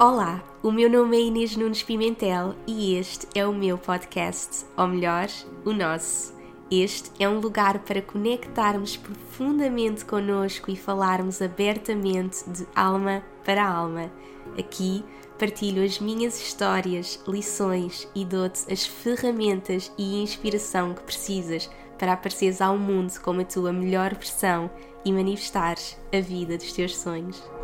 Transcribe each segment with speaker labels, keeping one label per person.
Speaker 1: Olá, o meu nome é Inês Nunes Pimentel e este é o meu podcast, ou melhor, o nosso. Este é um lugar para conectarmos profundamente connosco e falarmos abertamente de alma para alma. Aqui partilho as minhas histórias, lições e dou-te as ferramentas e inspiração que precisas para apareceres ao mundo como a tua melhor versão e manifestares a vida dos teus sonhos.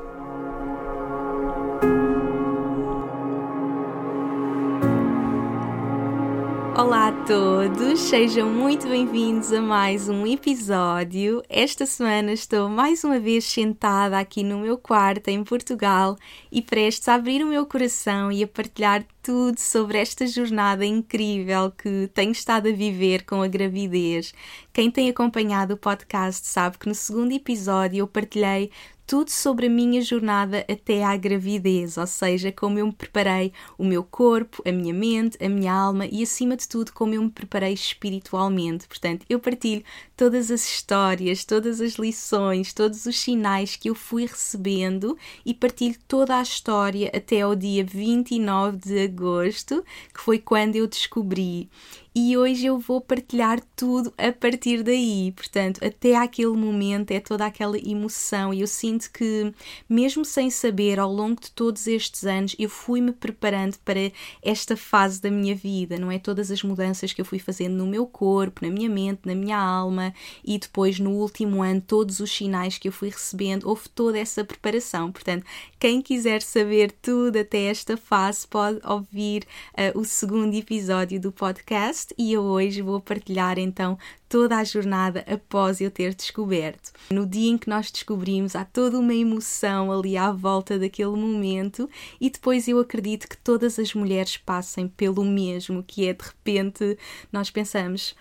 Speaker 1: Olá a todos, sejam muito bem-vindos a mais um episódio. Esta semana estou mais uma vez sentada aqui no meu quarto em Portugal e prestes a abrir o meu coração e a partilhar tudo sobre esta jornada incrível que tenho estado a viver com a gravidez. Quem tem acompanhado o podcast sabe que no segundo episódio eu partilhei tudo sobre a minha jornada até à gravidez, ou seja, como eu me preparei o meu corpo, a minha mente, a minha alma e, acima de tudo, como eu me preparei espiritualmente. Portanto, eu partilho todas as histórias, todas as lições, todos os sinais que eu fui recebendo e partilho toda a história até ao dia 29 de agosto, que foi quando eu descobri e hoje eu vou partilhar tudo a partir daí. Portanto, até aquele momento é toda aquela emoção e eu sinto que, mesmo sem saber, ao longo de todos estes anos, eu fui-me preparando para esta fase da minha vida, não é? Todas as mudanças que eu fui fazendo no meu corpo, na minha mente, na minha alma e depois no último ano, todos os sinais que eu fui recebendo, houve toda essa preparação. Portanto, quem quiser saber tudo até esta fase, pode ouvir uh, o segundo episódio do podcast podcast e eu hoje vou partilhar então toda a jornada após eu ter descoberto. No dia em que nós descobrimos, há toda uma emoção ali à volta daquele momento, e depois eu acredito que todas as mulheres passem pelo mesmo, que é de repente nós pensamos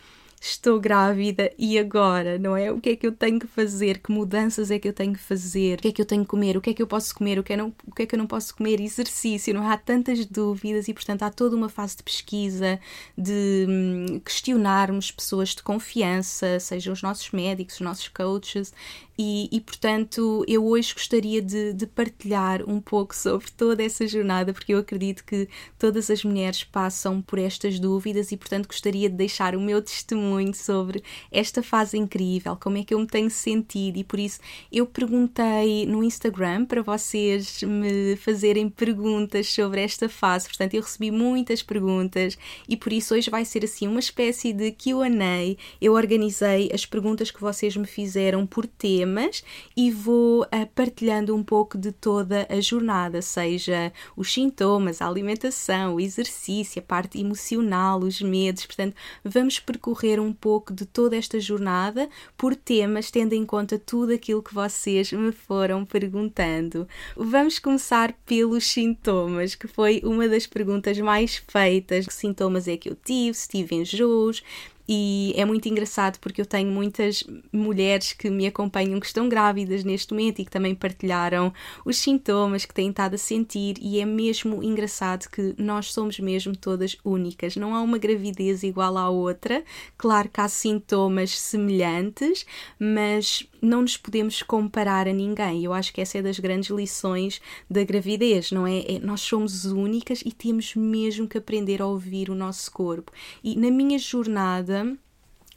Speaker 1: estou grávida e agora, não é? O que é que eu tenho que fazer? Que mudanças é que eu tenho que fazer? O que é que eu tenho que comer? O que é que eu posso comer? O que é, não, o que, é que eu não posso comer? Exercício, não há tantas dúvidas e, portanto, há toda uma fase de pesquisa, de hum, questionarmos pessoas de confiança, sejam os nossos médicos, os nossos coaches, e, e, portanto eu hoje gostaria de, de, partilhar um pouco sobre toda essa jornada, porque eu acredito que todas as mulheres passam por estas dúvidas e, portanto, gostaria de deixar o meu testemunho sobre esta fase incrível, como é que eu me tenho sentido, e por isso eu perguntei no Instagram para vocês me fazerem perguntas sobre esta fase, portanto, eu recebi muitas perguntas e por isso hoje vai ser assim uma espécie de QA. Eu organizei as perguntas que vocês me fizeram por tema temas e vou uh, partilhando um pouco de toda a jornada, seja os sintomas, a alimentação, o exercício, a parte emocional, os medos. Portanto, vamos percorrer um pouco de toda esta jornada por temas, tendo em conta tudo aquilo que vocês me foram perguntando. Vamos começar pelos sintomas, que foi uma das perguntas mais feitas. Que sintomas é que eu tive? Se tive enjoos, e é muito engraçado porque eu tenho muitas mulheres que me acompanham que estão grávidas neste momento e que também partilharam os sintomas que têm estado a sentir, e é mesmo engraçado que nós somos mesmo todas únicas, não há uma gravidez igual à outra. Claro que há sintomas semelhantes, mas não nos podemos comparar a ninguém. Eu acho que essa é das grandes lições da gravidez, não é? é? Nós somos únicas e temos mesmo que aprender a ouvir o nosso corpo. E na minha jornada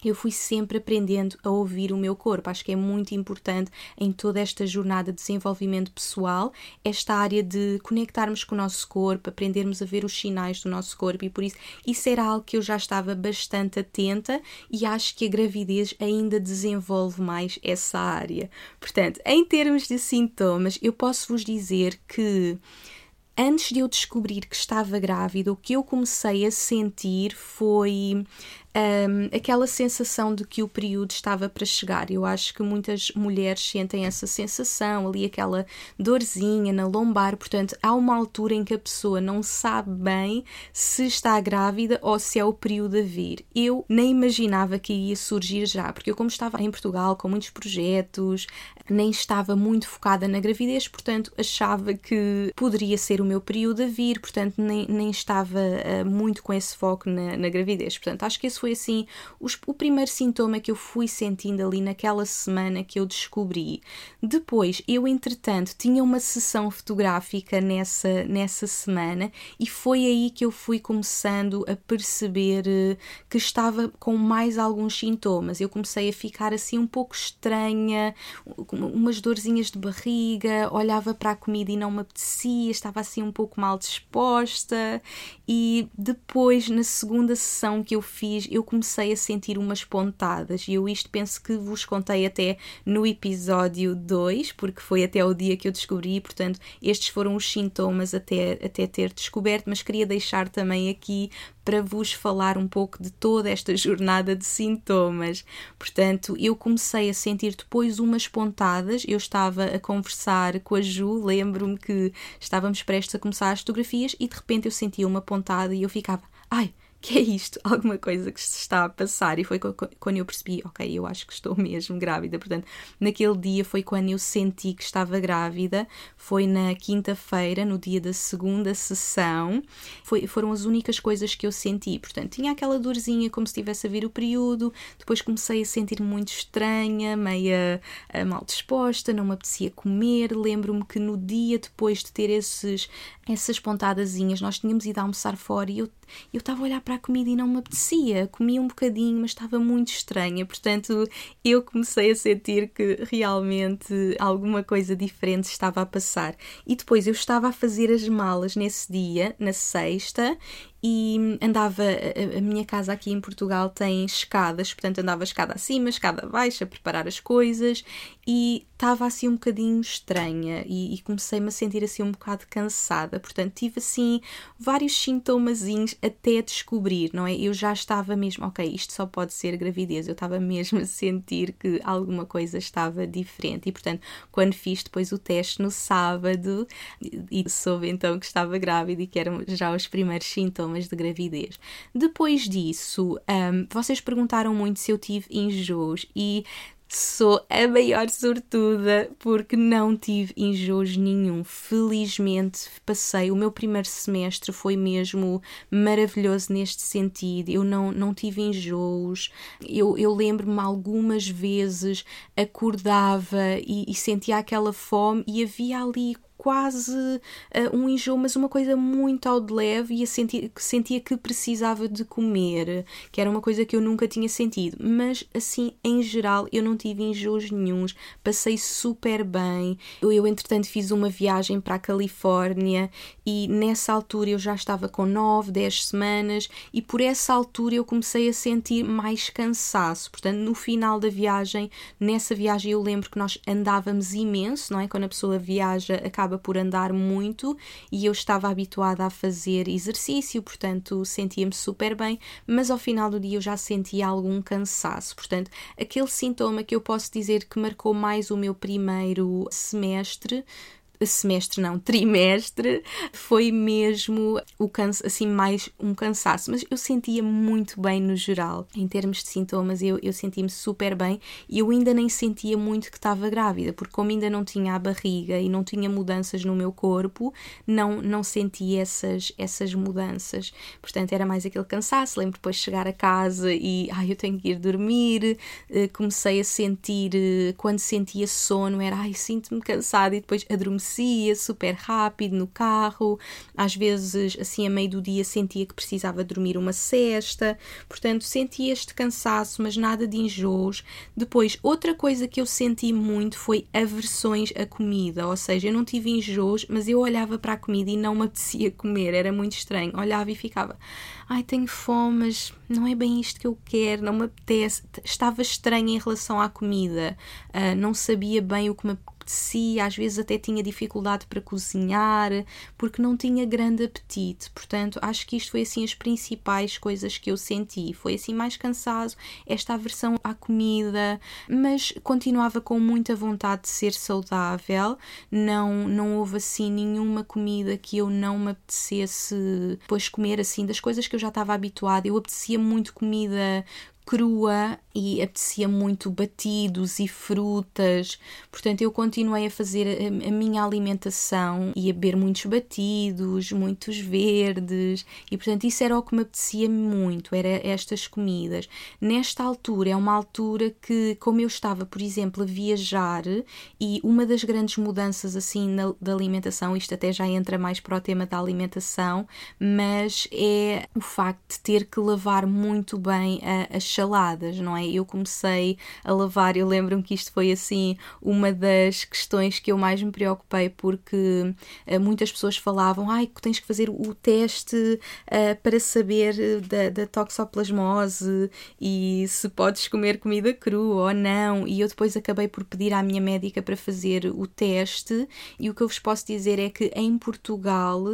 Speaker 1: eu fui sempre aprendendo a ouvir o meu corpo. Acho que é muito importante em toda esta jornada de desenvolvimento pessoal, esta área de conectarmos com o nosso corpo, aprendermos a ver os sinais do nosso corpo e por isso isso era algo que eu já estava bastante atenta e acho que a gravidez ainda desenvolve mais essa área. Portanto, em termos de sintomas, eu posso vos dizer que antes de eu descobrir que estava grávida, o que eu comecei a sentir foi um, aquela sensação de que o período estava para chegar. Eu acho que muitas mulheres sentem essa sensação, ali aquela dorzinha na lombar. Portanto, há uma altura em que a pessoa não sabe bem se está grávida ou se é o período a vir. Eu nem imaginava que ia surgir já, porque eu, como estava em Portugal com muitos projetos, nem estava muito focada na gravidez, portanto, achava que poderia ser o meu período a vir, portanto, nem, nem estava uh, muito com esse foco na, na gravidez. Portanto, acho que esse foi foi assim os, o primeiro sintoma que eu fui sentindo ali naquela semana que eu descobri. Depois, eu entretanto tinha uma sessão fotográfica nessa, nessa semana e foi aí que eu fui começando a perceber eh, que estava com mais alguns sintomas. Eu comecei a ficar assim um pouco estranha, umas dorzinhas de barriga, olhava para a comida e não me apetecia, estava assim um pouco mal disposta e depois na segunda sessão que eu fiz eu comecei a sentir umas pontadas e eu isto penso que vos contei até no episódio 2 porque foi até o dia que eu descobri portanto estes foram os sintomas até, até ter descoberto mas queria deixar também aqui para vos falar um pouco de toda esta jornada de sintomas. Portanto, eu comecei a sentir depois umas pontadas. Eu estava a conversar com a Ju, lembro-me que estávamos prestes a começar as fotografias e de repente eu sentia uma pontada e eu ficava, ai, que é isto? Alguma coisa que se está a passar. E foi quando eu percebi, ok, eu acho que estou mesmo grávida. Portanto, naquele dia foi quando eu senti que estava grávida. Foi na quinta-feira, no dia da segunda sessão. Foi, foram as únicas coisas que eu senti. Portanto, tinha aquela dorzinha como se estivesse a vir o período. Depois comecei a sentir muito estranha, meia uh, mal disposta, não me apetecia comer. Lembro-me que no dia depois de ter esses, essas pontadazinhas, nós tínhamos ido almoçar fora e eu eu estava a olhar para a comida e não me apetecia. Comia um bocadinho, mas estava muito estranha. Portanto, eu comecei a sentir que realmente alguma coisa diferente estava a passar. E depois eu estava a fazer as malas nesse dia, na sexta, e andava. A, a, minha casa aqui em Portugal tem escadas, portanto andava escada acima, escada abaixo, a preparar as coisas e estava assim um bocadinho estranha e, e comecei-me a sentir assim um bocado cansada. Portanto, tive assim vários sintomazinhos até descobrir, não é? Eu já estava mesmo, ok, isto só pode ser gravidez. Eu estava mesmo a sentir que alguma coisa estava diferente e, portanto, quando fiz depois o teste no sábado e soube então que estava grávida e que eram já os primeiros sintomas sintomas de gravidez. Depois disso, um, vocês perguntaram muito se eu tive enjoos e Sou a maior sortuda porque não tive enjoos nenhum. Felizmente passei. O meu primeiro semestre foi mesmo maravilhoso neste sentido. Eu não, não tive enjoos. Eu, eu lembro-me algumas vezes acordava e, e sentia aquela fome e havia ali quase uh, um enjoo, mas uma coisa muito ao de leve e sentir, sentia que precisava de comer, que era uma coisa que eu nunca tinha sentido. Mas assim, em geral, eu não tive enjoos nenhums, passei super bem. Eu, eu entretanto, fiz uma viagem para a Califórnia e nessa altura eu já estava com 9, 10 semanas e por essa altura eu comecei a sentir mais cansaço. Portanto, no final da viagem, nessa viagem eu lembro que nós andávamos imenso, não é? Quando a pessoa viaja, acaba acaba por andar muito e eu estava habituada a fazer exercício, portanto sentia-me super bem, mas ao final do dia eu já sentia algum cansaço. Portanto, aquele sintoma que eu posso dizer que marcou mais o meu primeiro semestre semestre não, trimestre, foi mesmo o canso, assim mais um cansaço, mas eu sentia muito bem no geral, em termos de sintomas, eu, eu sentia-me super bem e eu ainda nem sentia muito que estava grávida, porque como ainda não tinha a barriga e não tinha mudanças no meu corpo, não, não sentia essas, essas mudanças, portanto era mais aquele cansaço, lembro depois de chegar a casa e ai, eu tenho que ir dormir, eh, comecei a sentir, eh, quando sentia sono, era ai, sinto-me cansada e depois adormeci adormecia super rápido no carro, às vezes, assim, a meio do dia, sentia que precisava dormir uma cesta, portanto, sentia este cansaço, mas nada de enjoos. Depois, outra coisa que eu senti muito foi aversões à comida, ou seja, eu não tive enjoos, mas eu olhava para a comida e não me apetecia comer, era muito estranho. Olhava e ficava, ai, tenho fome, mas não é bem isto que eu quero, não me apetece. Estava estranha em relação à comida, uh, não sabia bem o que me apetecia, às vezes até tinha dificuldade para cozinhar, porque não tinha grande apetite. Portanto, acho que isto foi assim as principais coisas que eu senti. Foi assim mais cansado, esta aversão à comida, mas continuava com muita vontade de ser saudável. Não, não houve assim nenhuma comida que eu não me apetecesse depois comer assim das coisas que eu já estava habituada. Eu apetecia muito comida crua e apetecia muito batidos e frutas. Portanto, eu continuei a fazer a, a, minha alimentação e a beber muitos batidos, muitos verdes, e portanto, isso era o que me apetecia muito, era estas comidas. Nesta altura, é uma altura que, como eu estava, por exemplo, a viajar, e uma das grandes mudanças assim na, da alimentação, isto até já entra mais para o tema da alimentação, mas é o facto de ter que lavar muito bem a, as saladas, não é? Eu comecei a lavar. Eu lembro-me que isto foi assim uma das questões que eu mais me preocupei, porque uh, muitas pessoas falavam: ai, tens que fazer o teste uh, para saber eh, da, da toxoplasmose e se podes comer comida crua ou não. E eu depois acabei por pedir à minha médica para fazer o teste. E o que eu vos posso dizer é que em Portugal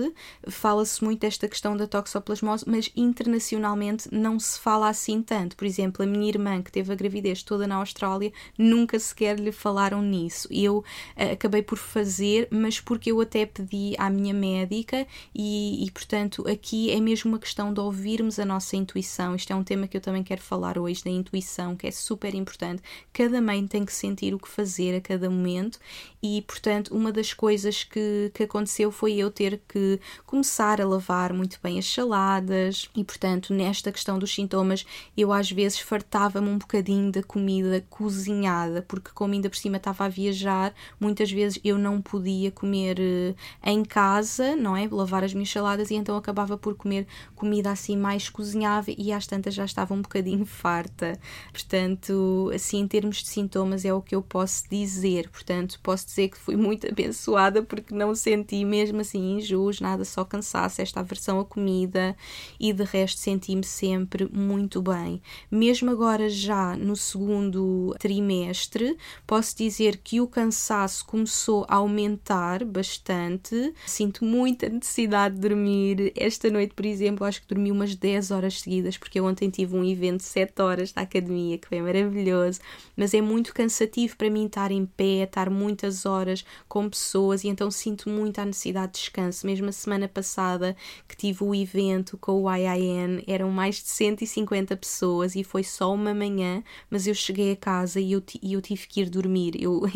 Speaker 1: fala-se muito desta questão da toxoplasmose, mas internacionalmente não se fala assim tanto. Por exemplo, a minha irmã que teve a gravidez toda na Austrália, nunca sequer lhe falaram nisso. Eu uh, acabei por fazer, mas porque eu até pedi à minha médica e, e, portanto, aqui é mesmo uma questão de ouvirmos a nossa intuição. Isto é um tema que eu também quero falar hoje, da intuição, que é super importante. Cada mãe tem que sentir o que fazer a cada momento e, portanto, uma das coisas que, que aconteceu foi eu ter que começar a lavar muito bem as saladas e, portanto, nesta questão dos sintomas, eu às vezes fartava-me um bocadinho da comida cozinhada, porque como ainda por cima estava a viajar, muitas vezes eu não podia comer uh, em casa, não é? Lavar as minhas saladas e então acabava por comer comida assim mais cozinhada e às tantas já estava um bocadinho farta. Portanto, assim, em termos de sintomas é o que eu posso dizer. Portanto, posso dizer que fui muito abençoada porque não senti mesmo assim enjoos, nada, só cansaço, esta aversão à comida e de resto senti-me sempre muito bem. Mesmo agora já no segundo trimestre, posso dizer que o cansaço começou a aumentar bastante. Sinto muita necessidade de dormir. Esta noite, por exemplo, acho que dormi umas 10 horas seguidas, porque eu ontem tive um evento de 7 horas da academia, que foi maravilhoso. Mas é muito cansativo para mim estar em pé, estar muitas horas com pessoas e então sinto muito a necessidade de descanso. Mesmo a semana passada que tive o evento com o IIN, eram mais de 150 pessoas e foi só uma manhã, mas eu cheguei a casa e eu, e eu tive que ir dormir. Eu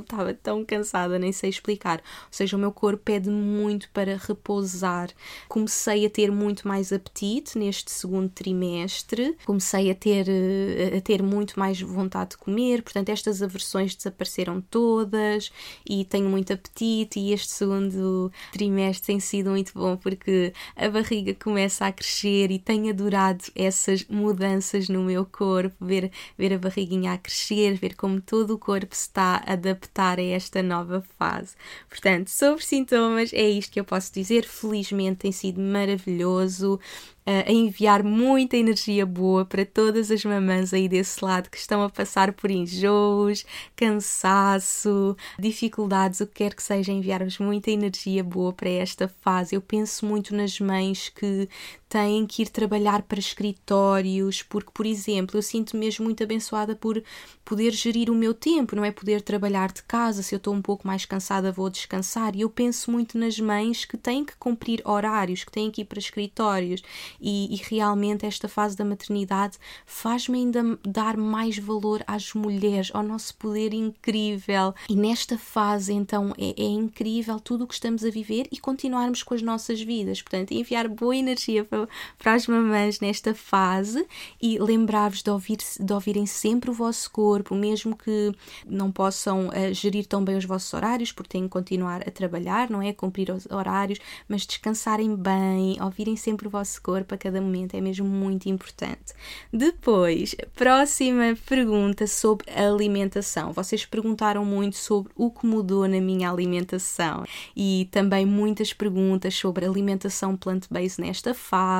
Speaker 1: estava eu, eu tão cansada, nem sei explicar. Ou seja, o meu corpo pede muito para repousar. Comecei a ter muito mais apetite neste segundo trimestre, comecei a ter, eh, a ter muito mais vontade de comer, portanto, estas aversões desapareceram todas e tenho muito apetite. E este segundo trimestre tem sido muito bom porque a barriga começa a crescer e tenho adorado essas mudanças no meu corpo, ver, ver a barriguinha a crescer, ver como todo o corpo se está a adaptar a esta nova fase. Portanto, sobre sintomas, é isto que eu posso dizer. Felizmente tem sido maravilhoso a enviar muita energia boa para todas as mamãs aí desse lado que estão a passar por enjoos, cansaço, dificuldades, o que quer que seja, enviar-vos muita energia boa para esta fase. Eu penso muito nas mães que têm que ir trabalhar para escritórios, porque, por exemplo, eu sinto mesmo muito abençoada por poder gerir o meu tempo, não é? Poder trabalhar de casa, se eu estou um pouco mais cansada, vou descansar. E eu penso muito nas mães que têm que cumprir horários, que têm que ir para escritórios e, e realmente esta fase da maternidade faz-me ainda dar mais valor às mulheres, ao nosso poder incrível. E nesta fase, então, é, é incrível tudo o que estamos a viver e continuarmos com as nossas vidas. Portanto, enviar boa energia para, para as mamães nesta fase e lembrar-vos de, ouvir, de ouvirem sempre o vosso corpo, mesmo que não possam uh, gerir tão bem os vossos horários, porque têm que continuar a trabalhar, não é? Cumprir os horários, mas descansarem bem, ouvirem sempre o vosso corpo a cada momento, é mesmo muito importante. Depois, próxima pergunta sobre alimentação. Vocês perguntaram muito sobre o que mudou na minha alimentação e também muitas perguntas sobre alimentação plant-based nesta fase.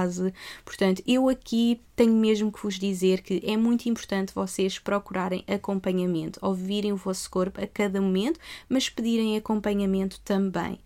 Speaker 1: Portanto, eu aqui tenho mesmo que vos dizer que é muito importante vocês procurarem acompanhamento, ouvirem o vosso corpo a cada momento, mas pedirem acompanhamento também.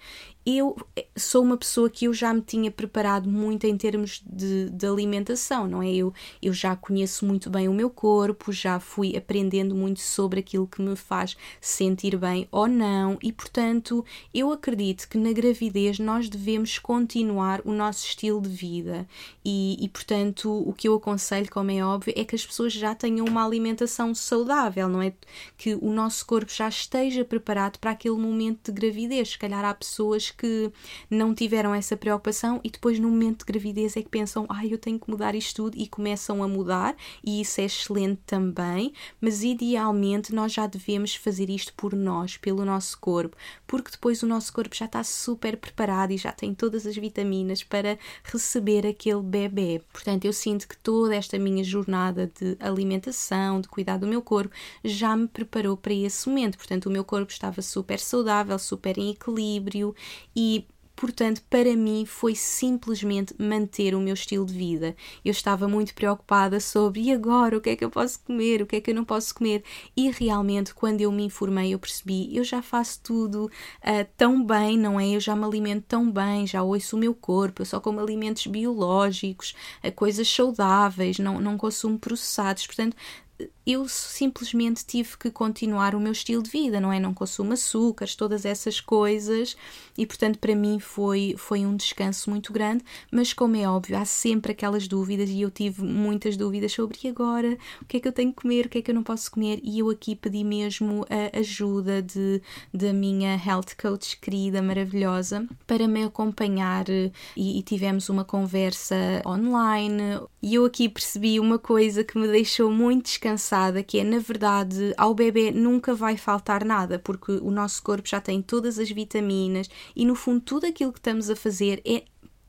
Speaker 1: Eu eh, sou uma pessoa que eu já me tinha preparado muito em termos de, de, alimentação, não é? Eu, eu já conheço muito bem o meu corpo, já fui aprendendo muito sobre aquilo que me faz sentir bem ou não, e portanto eu acredito que na gravidez nós devemos continuar o nosso estilo de vida. E, e portanto o que eu aconselho, como é óbvio, é que as pessoas já tenham uma alimentação saudável, não é? Que o nosso corpo já esteja preparado para aquele momento de gravidez. Se calhar há pessoas que não tiveram essa preocupação e depois no momento de gravidez é que pensam, ai, ah, eu tenho que mudar isto tudo e começam a mudar e isso é excelente também, mas idealmente nós já devemos fazer isto por nós, pelo nosso corpo, porque depois o nosso corpo já está super preparado e já tem todas as vitaminas para receber aquele bebê. Portanto, eu sinto que toda esta minha jornada de alimentação, de cuidar do meu corpo, já me preparou para esse momento. Portanto, o meu corpo estava super saudável, super em equilíbrio e Portanto, para mim foi simplesmente manter o meu estilo de vida. Eu estava muito preocupada sobre e agora o que é que eu posso comer, o que é que eu não posso comer. E realmente, quando eu me informei, eu percebi, eu já faço tudo uh, tão bem, não é? Eu já me alimento tão bem, já ouço o meu corpo, eu só como alimentos biológicos, uh, coisas saudáveis, não, não consumo processados. Portanto, eu simplesmente tive que continuar o meu estilo de vida, não é? Não consumo açúcares, todas essas coisas, e portanto para mim foi, foi um descanso muito grande, mas como é óbvio, há sempre aquelas dúvidas e eu tive muitas dúvidas sobre e agora, o que é que eu tenho que comer, o que é que eu não posso comer, e eu aqui pedi mesmo a ajuda de, da minha health coach querida, maravilhosa, para me acompanhar e, e tivemos uma conversa online, e eu aqui percebi uma coisa que me deixou muito descansada que é, na verdade, ao bebê nunca vai faltar nada, porque o nosso corpo já tem todas as vitaminas e, no fundo, tudo aquilo que estamos a fazer é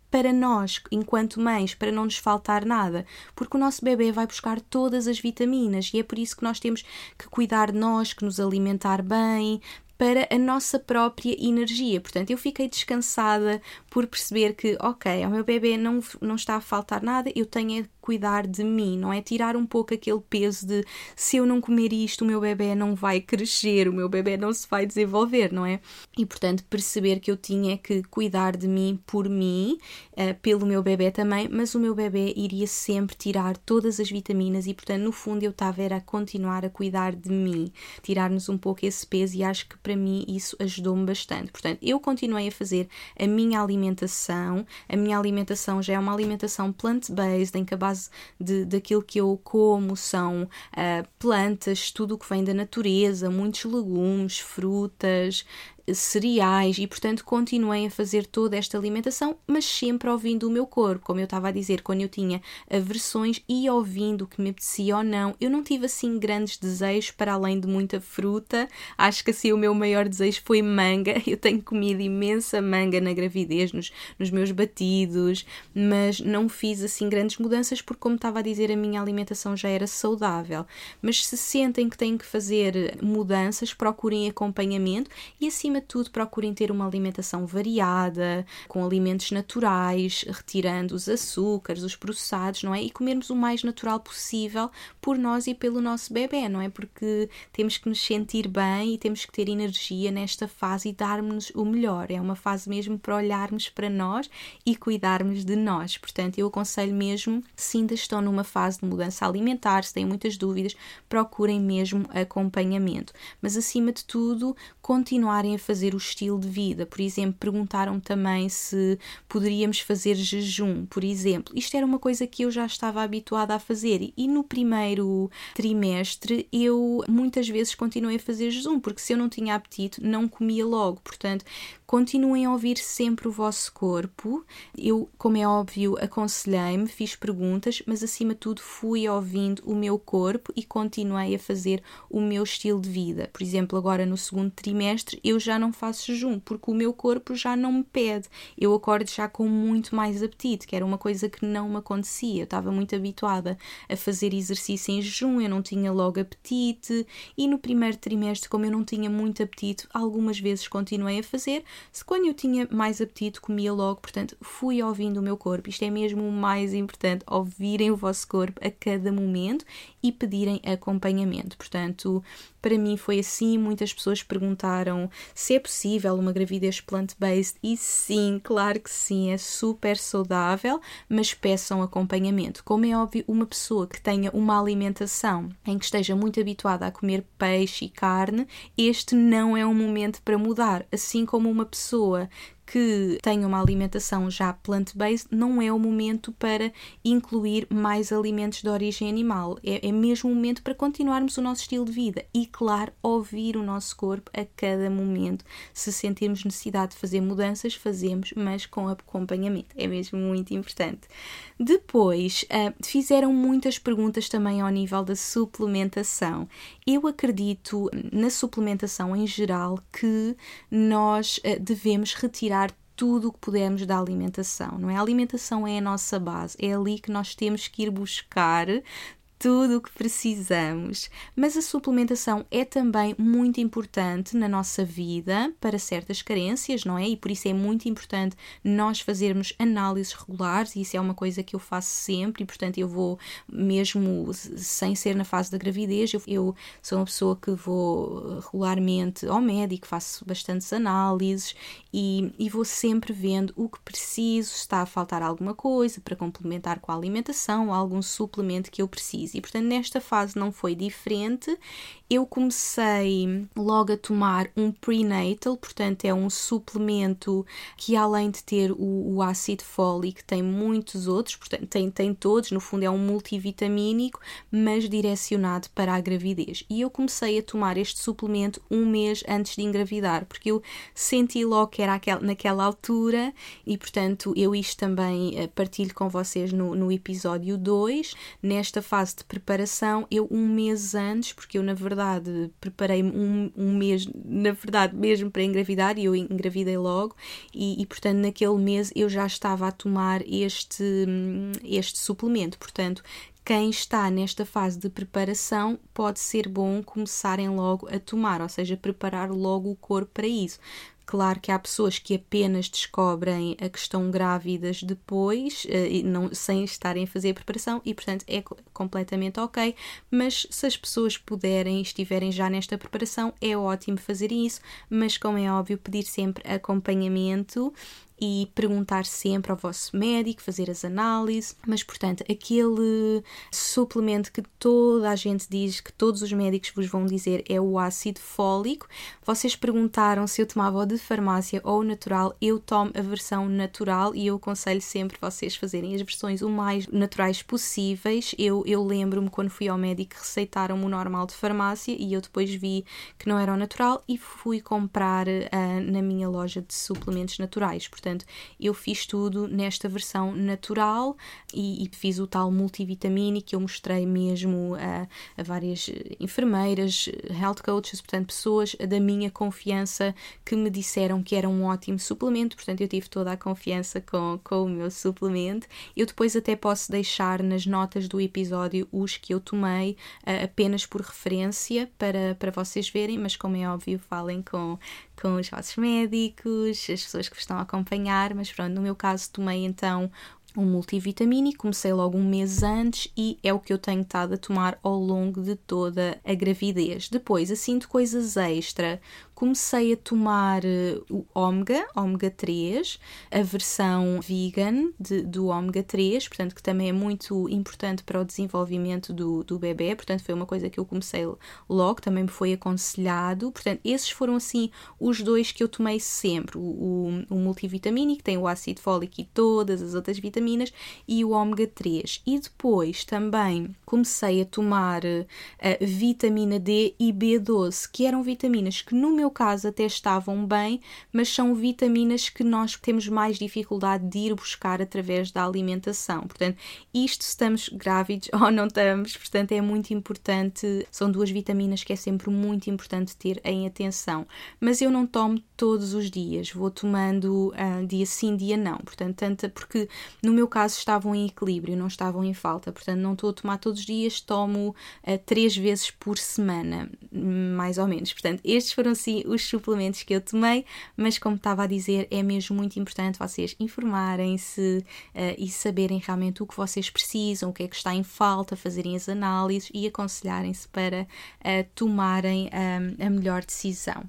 Speaker 1: para nós, enquanto mães, para não nos faltar nada, porque o nosso bebê vai buscar todas as vitaminas e é por isso que nós temos que cuidar de nós, que nos alimentar bem, para a nossa própria energia. Portanto, eu fiquei descansada por perceber que, ok, ao meu bebê não, não está a faltar nada, eu tenho cuidar de mim, não é? Tirar um pouco aquele peso de se eu não comer isto, o meu bebê não vai crescer, o meu bebê não se vai desenvolver, não é? E portanto, perceber que eu tinha que cuidar de mim por mim, uh, pelo meu bebê também, mas o meu bebê iria sempre tirar todas as vitaminas e portanto, no fundo, eu estava a continuar a cuidar de mim, tirar-nos um pouco esse peso e acho que para mim isso ajudou-me bastante. Portanto, eu continuei a fazer a minha alimentação, a minha alimentação já é uma alimentação plant-based, em que a base base de, daquilo que eu como são uh, plantas, tudo o que vem da natureza, muitos legumes, frutas, cereais e, portanto, continuei a fazer toda esta alimentação, mas sempre ouvindo o meu corpo. Como eu estava a dizer, quando eu tinha aversões e ouvindo o que me apetecia ou não, eu não tive assim grandes desejos para além de muita fruta. Acho que assim o meu maior desejo foi manga. Eu tenho comido imensa manga na gravidez, nos, nos meus batidos, mas não fiz assim grandes mudanças porque, como estava a dizer, a minha alimentação já era saudável. Mas se sentem que têm que fazer mudanças, procurem acompanhamento e acima acima de tudo, procurem ter uma alimentação variada, com alimentos naturais, retirando os açúcares, os processados, não é? E comermos o mais natural possível por nós e pelo nosso bebê, não é? Porque temos que nos sentir bem e temos que ter energia nesta fase e darmos o melhor. É uma fase mesmo para olharmos para nós e cuidarmos de nós. Portanto, eu aconselho mesmo, se ainda estão numa fase de mudança alimentar, se têm muitas dúvidas, procurem mesmo acompanhamento. Mas acima de tudo, continuarem a fazer o estilo de vida. Por exemplo, perguntaram também se poderíamos fazer jejum, por exemplo. Isto era uma coisa que eu já estava habituada a fazer e no primeiro trimestre eu muitas vezes continuei a fazer jejum, porque se eu não tinha apetite, não comia logo. Portanto, Continuem a ouvir sempre o vosso corpo. Eu, como é óbvio, aconselhei-me, fiz perguntas, mas acima de tudo fui ouvindo o meu corpo e continuei a fazer o meu estilo de vida. Por exemplo, agora no segundo trimestre eu já não faço jejum, porque o meu corpo já não me pede. Eu acordo já com muito mais apetite, que era uma coisa que não me acontecia. Eu estava muito habituada a fazer exercício em jejum, eu não tinha logo apetite, e no primeiro trimestre, como eu não tinha muito apetite, algumas vezes continuei a fazer, se quando eu tinha mais apetite, comia logo, portanto, fui ouvindo o meu corpo. Isto é mesmo o mais importante, ouvirem o vosso corpo a cada momento e pedirem acompanhamento. Portanto, para mim foi assim. Muitas pessoas perguntaram se é possível uma gravidez plant-based e sim, claro que sim, é super saudável, mas peçam acompanhamento. Como é óbvio, uma pessoa que tenha uma alimentação em que esteja muito habituada a comer peixe e carne, este não é um momento para mudar, assim como uma pessoa que tenha uma alimentação já plant-based, não é o momento para incluir mais alimentos de origem animal. É, é mesmo o momento para continuarmos o nosso estilo de vida e, claro, ouvir o nosso corpo a cada momento. Se sentirmos necessidade de fazer mudanças, fazemos, mas com acompanhamento. É mesmo muito importante. Depois, uh, fizeram muitas perguntas também ao nível da suplementação. Eu acredito na suplementação em geral que nós uh, devemos retirar tirar tudo o que pudermos da alimentação, não é? A alimentação é a nossa base, é ali que nós temos que ir buscar tudo o que precisamos. Mas a suplementação é também muito importante na nossa vida para certas carências, não é? E por isso é muito importante nós fazermos análises regulares, e isso é uma coisa que eu faço sempre, e portanto eu vou, mesmo sem ser na fase da gravidez, eu, eu sou uma pessoa que vou regularmente ao médico, faço bastantes análises e, e vou sempre vendo o que preciso, está a faltar alguma coisa para complementar com a alimentação, algum suplemento que eu preciso. E portanto, nesta fase não foi diferente. Eu comecei logo a tomar um prenatal, portanto, é um suplemento que, além de ter o, o ácido fólico, tem muitos outros, portanto, tem, tem todos. No fundo, é um multivitamínico, mas direcionado para a gravidez. E eu comecei a tomar este suplemento um mês antes de engravidar, porque eu senti logo que era aquel, naquela altura e, portanto, eu isto também eh, partilho com vocês no, no episódio 2. Nesta fase de preparação, eu um mês antes, porque eu na verdade preparei-me um, um mês, na verdade mesmo para engravidar, e eu engravidei logo, e, e portanto naquele mês eu já estava a tomar este, este suplemento. Portanto, quem está nesta fase de preparação pode ser bom começarem logo a tomar, ou seja, preparar logo o corpo para isso. Claro que há pessoas que apenas descobrem a questão grávidas depois, uh, não, sem estarem a fazer a preparação, e portanto é completamente ok. Mas se as pessoas puderem estiverem já nesta preparação, é ótimo fazer isso. Mas, como é óbvio, pedir sempre acompanhamento e perguntar sempre ao vosso médico, fazer as análises, mas portanto, aquele suplemento que toda a gente diz, que todos os médicos vos vão dizer é o ácido fólico. Vocês perguntaram se eu tomava o de farmácia ou o natural, eu tomo a versão natural e eu aconselho sempre vocês fazerem as versões o mais naturais possíveis. Eu, eu lembro-me quando fui ao médico receitaram-me o normal de farmácia e eu depois vi que não era o natural e fui comprar uh, na minha loja de suplementos naturais. Portanto, Portanto, eu fiz tudo nesta versão natural e, e fiz o tal multivitamínico que eu mostrei mesmo a, a, várias enfermeiras, health coaches, portanto, pessoas da minha confiança que me disseram que era um ótimo suplemento. Portanto, eu tive toda a confiança com, com o meu suplemento. Eu depois até posso deixar nas notas do episódio os que eu tomei uh, apenas por referência para, para vocês verem, mas como é óbvio, falem com, com os vossos médicos, as pessoas que vos estão a acompanhar, mas pronto, no meu caso tomei então um multivitamínico, comecei logo um mês antes e é o que eu tenho estado a tomar ao longo de toda a gravidez. Depois, assim de coisas extra, comecei a tomar eh, o ômega, ômega 3, a versão vegan de, do ômega 3, portanto, que também é muito importante para o desenvolvimento do, do bebê, portanto, foi uma coisa que eu comecei logo, também me foi aconselhado. Portanto, esses foram assim os dois que eu tomei sempre: o, o, o multivitamínico, que tem o ácido fólico e todas as outras vitaminas, e o ômega 3. E depois também comecei a tomar eh, vitamina D e B12, que eram vitaminas que no meu caso até estavam bem, mas são vitaminas que nós temos mais dificuldade de ir buscar através da alimentação. Portanto, isto se estamos grávidos ou não estamos, portanto, é muito importante. São duas vitaminas que é sempre muito importante ter em atenção. Mas eu não tomo todos os dias, vou tomando uh, dia sim, dia não. Portanto, tanto porque no meu caso estavam em equilíbrio, não estavam em falta. Portanto, não estou a tomar todos todos os dias, tomo uh, três vezes por semana, mais ou menos. Portanto, estes foram sim os suplementos que eu tomei, mas como estava a dizer, é mesmo muito importante vocês informarem-se uh, e saberem realmente o que vocês precisam, o que é que está em falta, fazerem as análises e aconselharem-se para uh, tomarem a melhor decisão.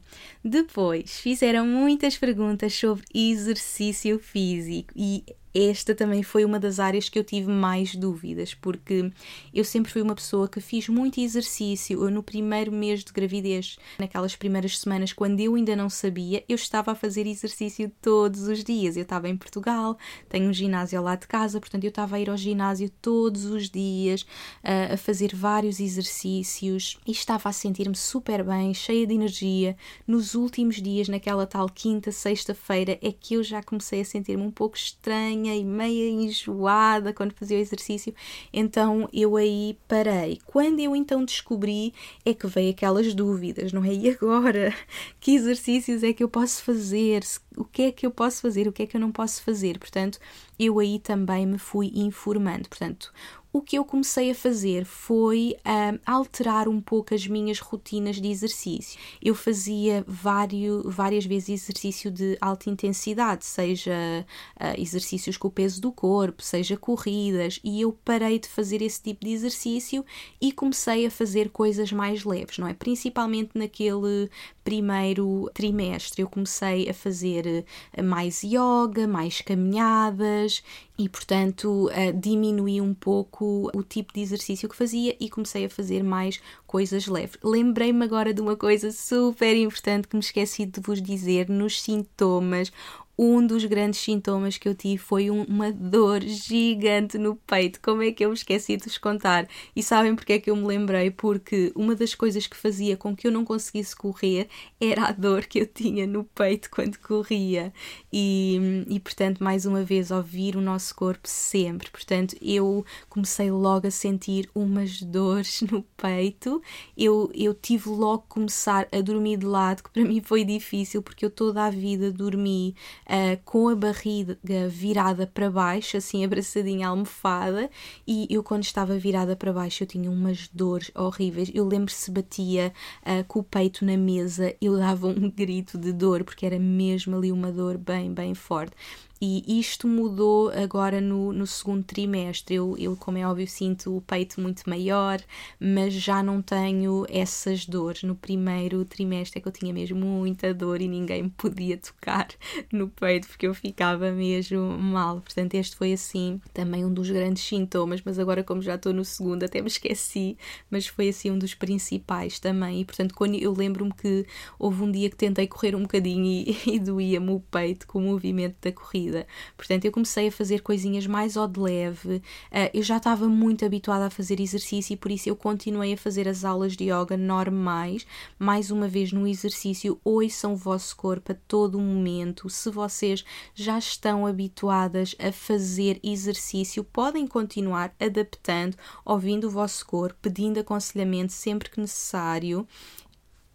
Speaker 1: Depois, fizeram muitas perguntas sobre exercício físico e esta também foi uma das áreas que eu tive mais dúvidas, porque eu sempre fui uma pessoa que fiz muito exercício. Eu, no primeiro mês de gravidez, naquelas primeiras semanas, quando eu ainda não sabia, eu estava a fazer exercício todos os dias. Eu estava em Portugal, tenho um ginásio lado de casa, portanto, eu estava a ir ao ginásio todos os dias, a fazer vários exercícios e estava a sentir-me super bem, cheia de energia. Nos últimos dias, naquela tal quinta, sexta-feira, é que eu já comecei a sentir-me um pouco estranha e meia enjoada quando fazia o exercício, então eu aí parei. Quando eu então descobri, é que veio aquelas dúvidas, não é? E agora? Que exercícios é que eu posso fazer? O que é que eu posso fazer? O que é que eu não posso fazer? Portanto, eu aí também me fui informando. Portanto, o que eu comecei a fazer foi uh, alterar um pouco as minhas rotinas de exercício. Eu fazia vários, várias vezes exercício de alta intensidade, seja uh, exercícios com o peso do corpo, seja corridas, e eu parei de fazer esse tipo de exercício e comecei a fazer coisas mais leves, não é? Principalmente naquele primeiro trimestre, eu comecei a fazer ah, mais yoga, mais caminhadas e, portanto, uh, diminuí um pouco o tipo de exercício que fazia e comecei a fazer mais coisas leves. Lembrei-me agora de uma coisa super importante que me esqueci de vos dizer nos sintomas um dos grandes sintomas que eu tive foi um, uma dor gigante no peito. Como é que eu me esqueci de vos contar? E sabem porque é que eu me lembrei? Porque uma das coisas que fazia com que eu não conseguisse correr era a dor que eu tinha no peito quando corria. E, e portanto, mais uma vez, ouvir o nosso corpo sempre. Portanto, eu comecei logo a sentir umas dores no peito. Eu, eu tive logo que começar a dormir de lado, que para mim foi difícil, porque eu toda a vida dormi uh, com a barriga virada para baixo, assim abraçadinha à almofada, e eu quando estava virada para baixo eu tinha umas dores horríveis. Eu lembro se batia uh, com o peito na mesa, eu dava um grito de dor, porque era mesmo ali uma dor bem, bem forte. E isto mudou agora no, no segundo trimestre. Eu, eu, como é óbvio, sinto o peito muito maior, mas já não tenho essas dores. No primeiro trimestre é que eu tinha mesmo muita dor e ninguém me podia tocar no peito porque eu ficava mesmo mal. Portanto, este foi assim também um dos grandes sintomas, mas agora, como já estou no segundo, até me esqueci, mas foi assim um dos principais também. E portanto, quando eu lembro-me que houve um dia que tentei correr um bocadinho e, e doía-me o peito com o movimento da corrida vida. Portanto, eu comecei a fazer coisinhas mais ao de leve. Uh, eu já estava muito habituada a fazer exercício e por isso eu continuei a fazer as aulas de yoga normais. Mais uma vez, no exercício, ouçam o vosso corpo a todo momento. Se vocês já estão habituadas a fazer exercício, podem continuar adaptando, ouvindo o vosso corpo, pedindo aconselhamento sempre que necessário.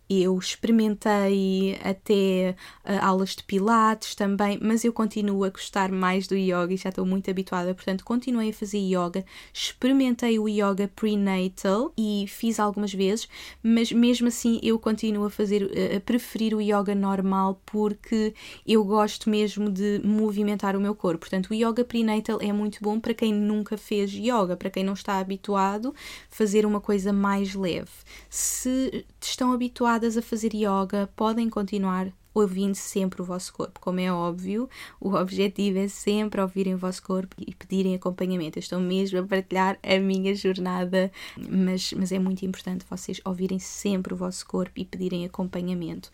Speaker 1: Eu experimentei até uh, aulas de pilates também, mas eu continuo a gostar mais do yoga e já estou muito habituada, portanto continuei a fazer yoga. Experimentei o yoga prenatal e fiz algumas vezes, mas mesmo assim eu continuo a fazer uh, a preferir o yoga normal porque eu gosto mesmo de movimentar o meu corpo. Portanto, o yoga prenatal é muito bom para quem nunca fez yoga, para quem não está habituado fazer uma coisa mais leve. Se estão habituadas a fazer yoga podem continuar ouvindo sempre o vosso corpo. Como é óbvio, o objetivo é sempre ouvirem o vosso corpo e pedirem acompanhamento. Eu estou mesmo a partilhar a minha jornada, mas, mas é muito importante vocês ouvirem sempre o vosso corpo e pedirem acompanhamento.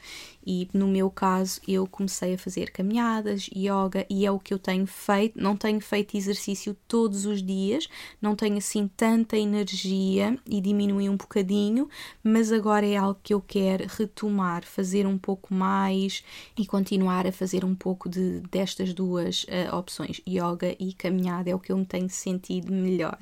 Speaker 1: E no meu caso, eu comecei a fazer caminhadas, yoga, e é o que eu tenho feito. Não tenho feito exercício todos os dias, não tenho assim tanta energia e diminui um bocadinho, mas agora é algo que eu quero retomar, fazer um pouco mais e continuar a fazer um pouco de, destas duas uh, opções, yoga e caminhada, é o que eu me tenho sentido melhor.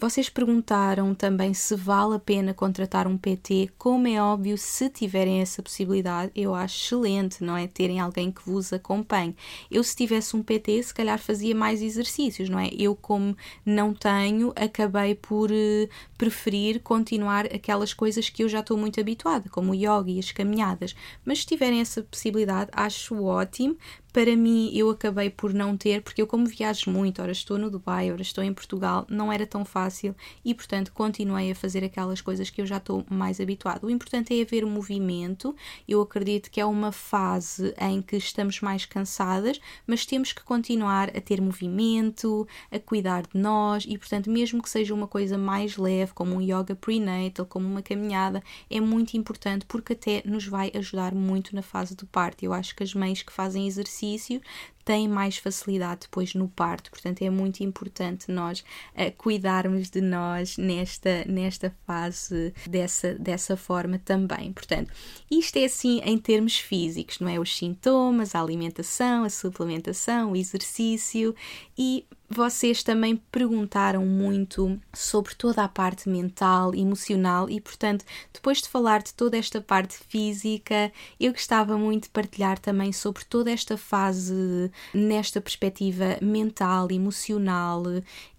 Speaker 1: Vocês perguntaram também se vale a pena contratar um PT. Como é óbvio, se tiverem essa possibilidade, eu acho excelente, não é? Terem alguém que vos acompanhe. Eu, se tivesse um PT, se calhar fazia mais exercícios, não é? Eu, como não tenho, acabei por uh, preferir continuar aquelas coisas que eu já estou muito habituada, como o yoga e as caminhadas. Mas se tiverem essa possibilidade, acho ótimo para mim eu acabei por não ter, porque eu como viajo muito, ora estou no Dubai, ora estou em Portugal, não era tão fácil e portanto continuei a fazer aquelas coisas que eu já estou mais habituado. O importante é haver movimento, eu acredito que é uma fase em que estamos mais cansadas, mas temos que continuar a ter movimento, a cuidar de nós e portanto mesmo que seja uma coisa mais leve, como um yoga prenatal, como uma caminhada, é muito importante porque até nos vai ajudar muito na fase do parto. Eu acho que as mães que fazem exercício exercício têm mais facilidade depois no parto. Portanto, é muito importante nós uh, cuidarmos de nós nesta, nesta fase dessa, dessa forma também. Portanto, isto é assim em termos físicos, não é? Os sintomas, a alimentação, a suplementação, o exercício e vocês também perguntaram muito sobre toda a parte mental, emocional e, portanto, depois de falar de toda esta parte física, eu gostava muito de partilhar também sobre toda esta fase nesta perspectiva mental, emocional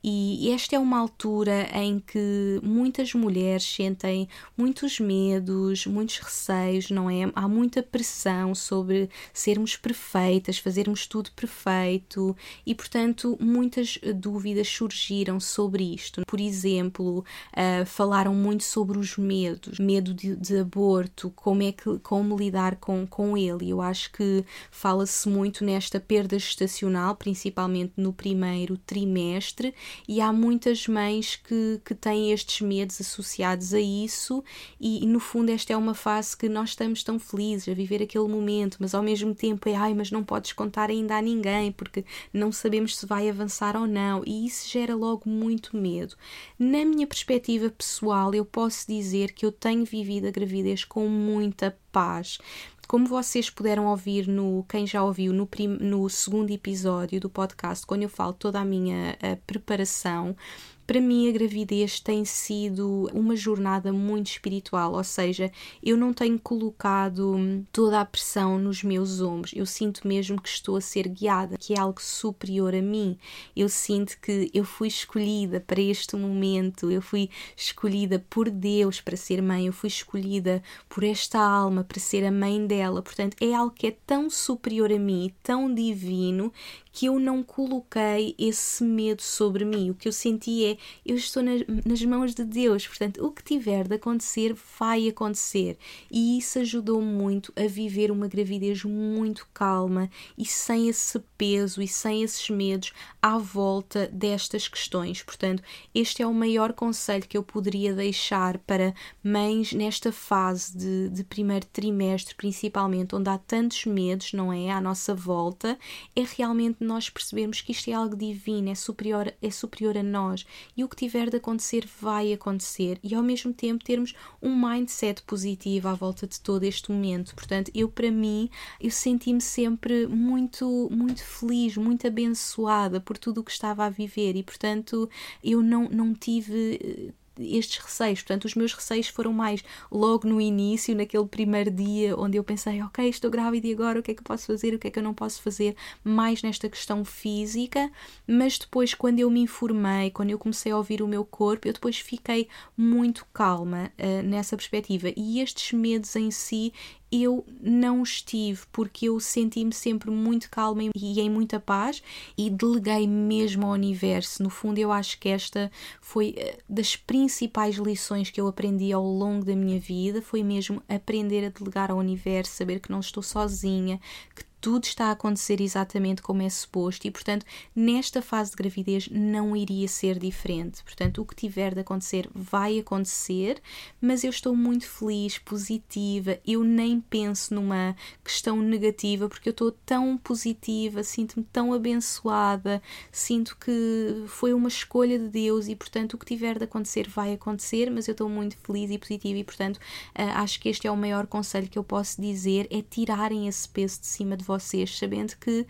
Speaker 1: e esta é uma altura em que muitas mulheres sentem muitos medos, muitos receios, não é? Há muita pressão sobre sermos perfeitas, fazermos tudo perfeito e, portanto, muitas dúvidas surgiram sobre isto. Por exemplo, uh, falaram muito sobre os medos, medo de, de, aborto, como é que como lidar com, com ele. Eu acho que fala-se muito nesta perda gestacional, principalmente no primeiro trimestre e há muitas mães que, que têm estes medos associados a isso, e, e, no fundo, esta é uma fase que nós estamos tão felizes a viver aquele momento, mas ao mesmo tempo é ai, mas não podes contar ainda a ninguém porque não sabemos se vai avançar ou não, e isso gera logo muito medo. Na minha perspectiva pessoal, eu posso dizer que eu tenho vivido a gravidez com muita paz. Como vocês puderam ouvir no quem já ouviu no, prim, no segundo episódio do podcast, quando eu falo toda a minha a preparação, para mim, a gravidez tem sido uma jornada muito espiritual, ou seja, eu não tenho colocado toda a pressão nos meus ombros, eu sinto mesmo que estou a ser guiada, que é algo superior a mim. Eu sinto que eu fui escolhida para este momento, eu fui escolhida por Deus para ser mãe, eu fui escolhida por esta alma para ser a mãe dela. Portanto, é algo que é tão superior a mim, tão divino, que eu não coloquei esse medo sobre mim. O que eu senti é eu estou nas, nas mãos de Deus, portanto, o que tiver de acontecer vai acontecer. E isso ajudou muito a viver uma gravidez muito calma e sem esse peso e sem esses medos à volta destas questões. Portanto, este é o maior conselho que eu poderia deixar para mães nesta fase de, de primeiro trimestre, principalmente, onde há tantos medos, não é? À nossa volta, é realmente nós percebermos que isto é algo divino, é superior, é superior a nós. E o que tiver de acontecer vai acontecer. E ao mesmo tempo termos um mindset positivo à volta de todo este momento. Portanto, eu para mim, eu senti-me sempre muito muito feliz, muito abençoada por tudo o que estava a viver. E portanto, eu não não tive eh, estes receios. Portanto, os meus receios foram mais logo no início, naquele primeiro dia, onde eu pensei, ok, estou grávida e agora o que é que eu posso fazer, o que é que eu não posso fazer, mais nesta questão física, mas depois, quando eu me informei, quando eu comecei a ouvir o meu corpo, eu depois fiquei muito calma uh, nessa perspectiva. E estes medos em si, eu não estive porque eu senti-me sempre muito calma e em muita paz e deleguei mesmo ao universo. No fundo, eu acho que esta foi eh, das principais lições que eu aprendi ao longo da minha vida, foi mesmo aprender a delegar ao universo, saber que não estou sozinha, que tudo está a acontecer exatamente como é suposto e, portanto, nesta fase de gravidez não iria ser diferente. Portanto, o que tiver de acontecer vai acontecer, mas eu estou muito feliz, positiva, eu nem penso numa questão negativa porque eu estou tão positiva, sinto-me tão abençoada, sinto que foi uma escolha de Deus e, portanto, o que tiver de acontecer vai acontecer, mas eu estou muito feliz e positiva e, portanto, eh, acho que este é o maior conselho que eu posso dizer: é tirarem esse peso de cima de vocês, sabendo que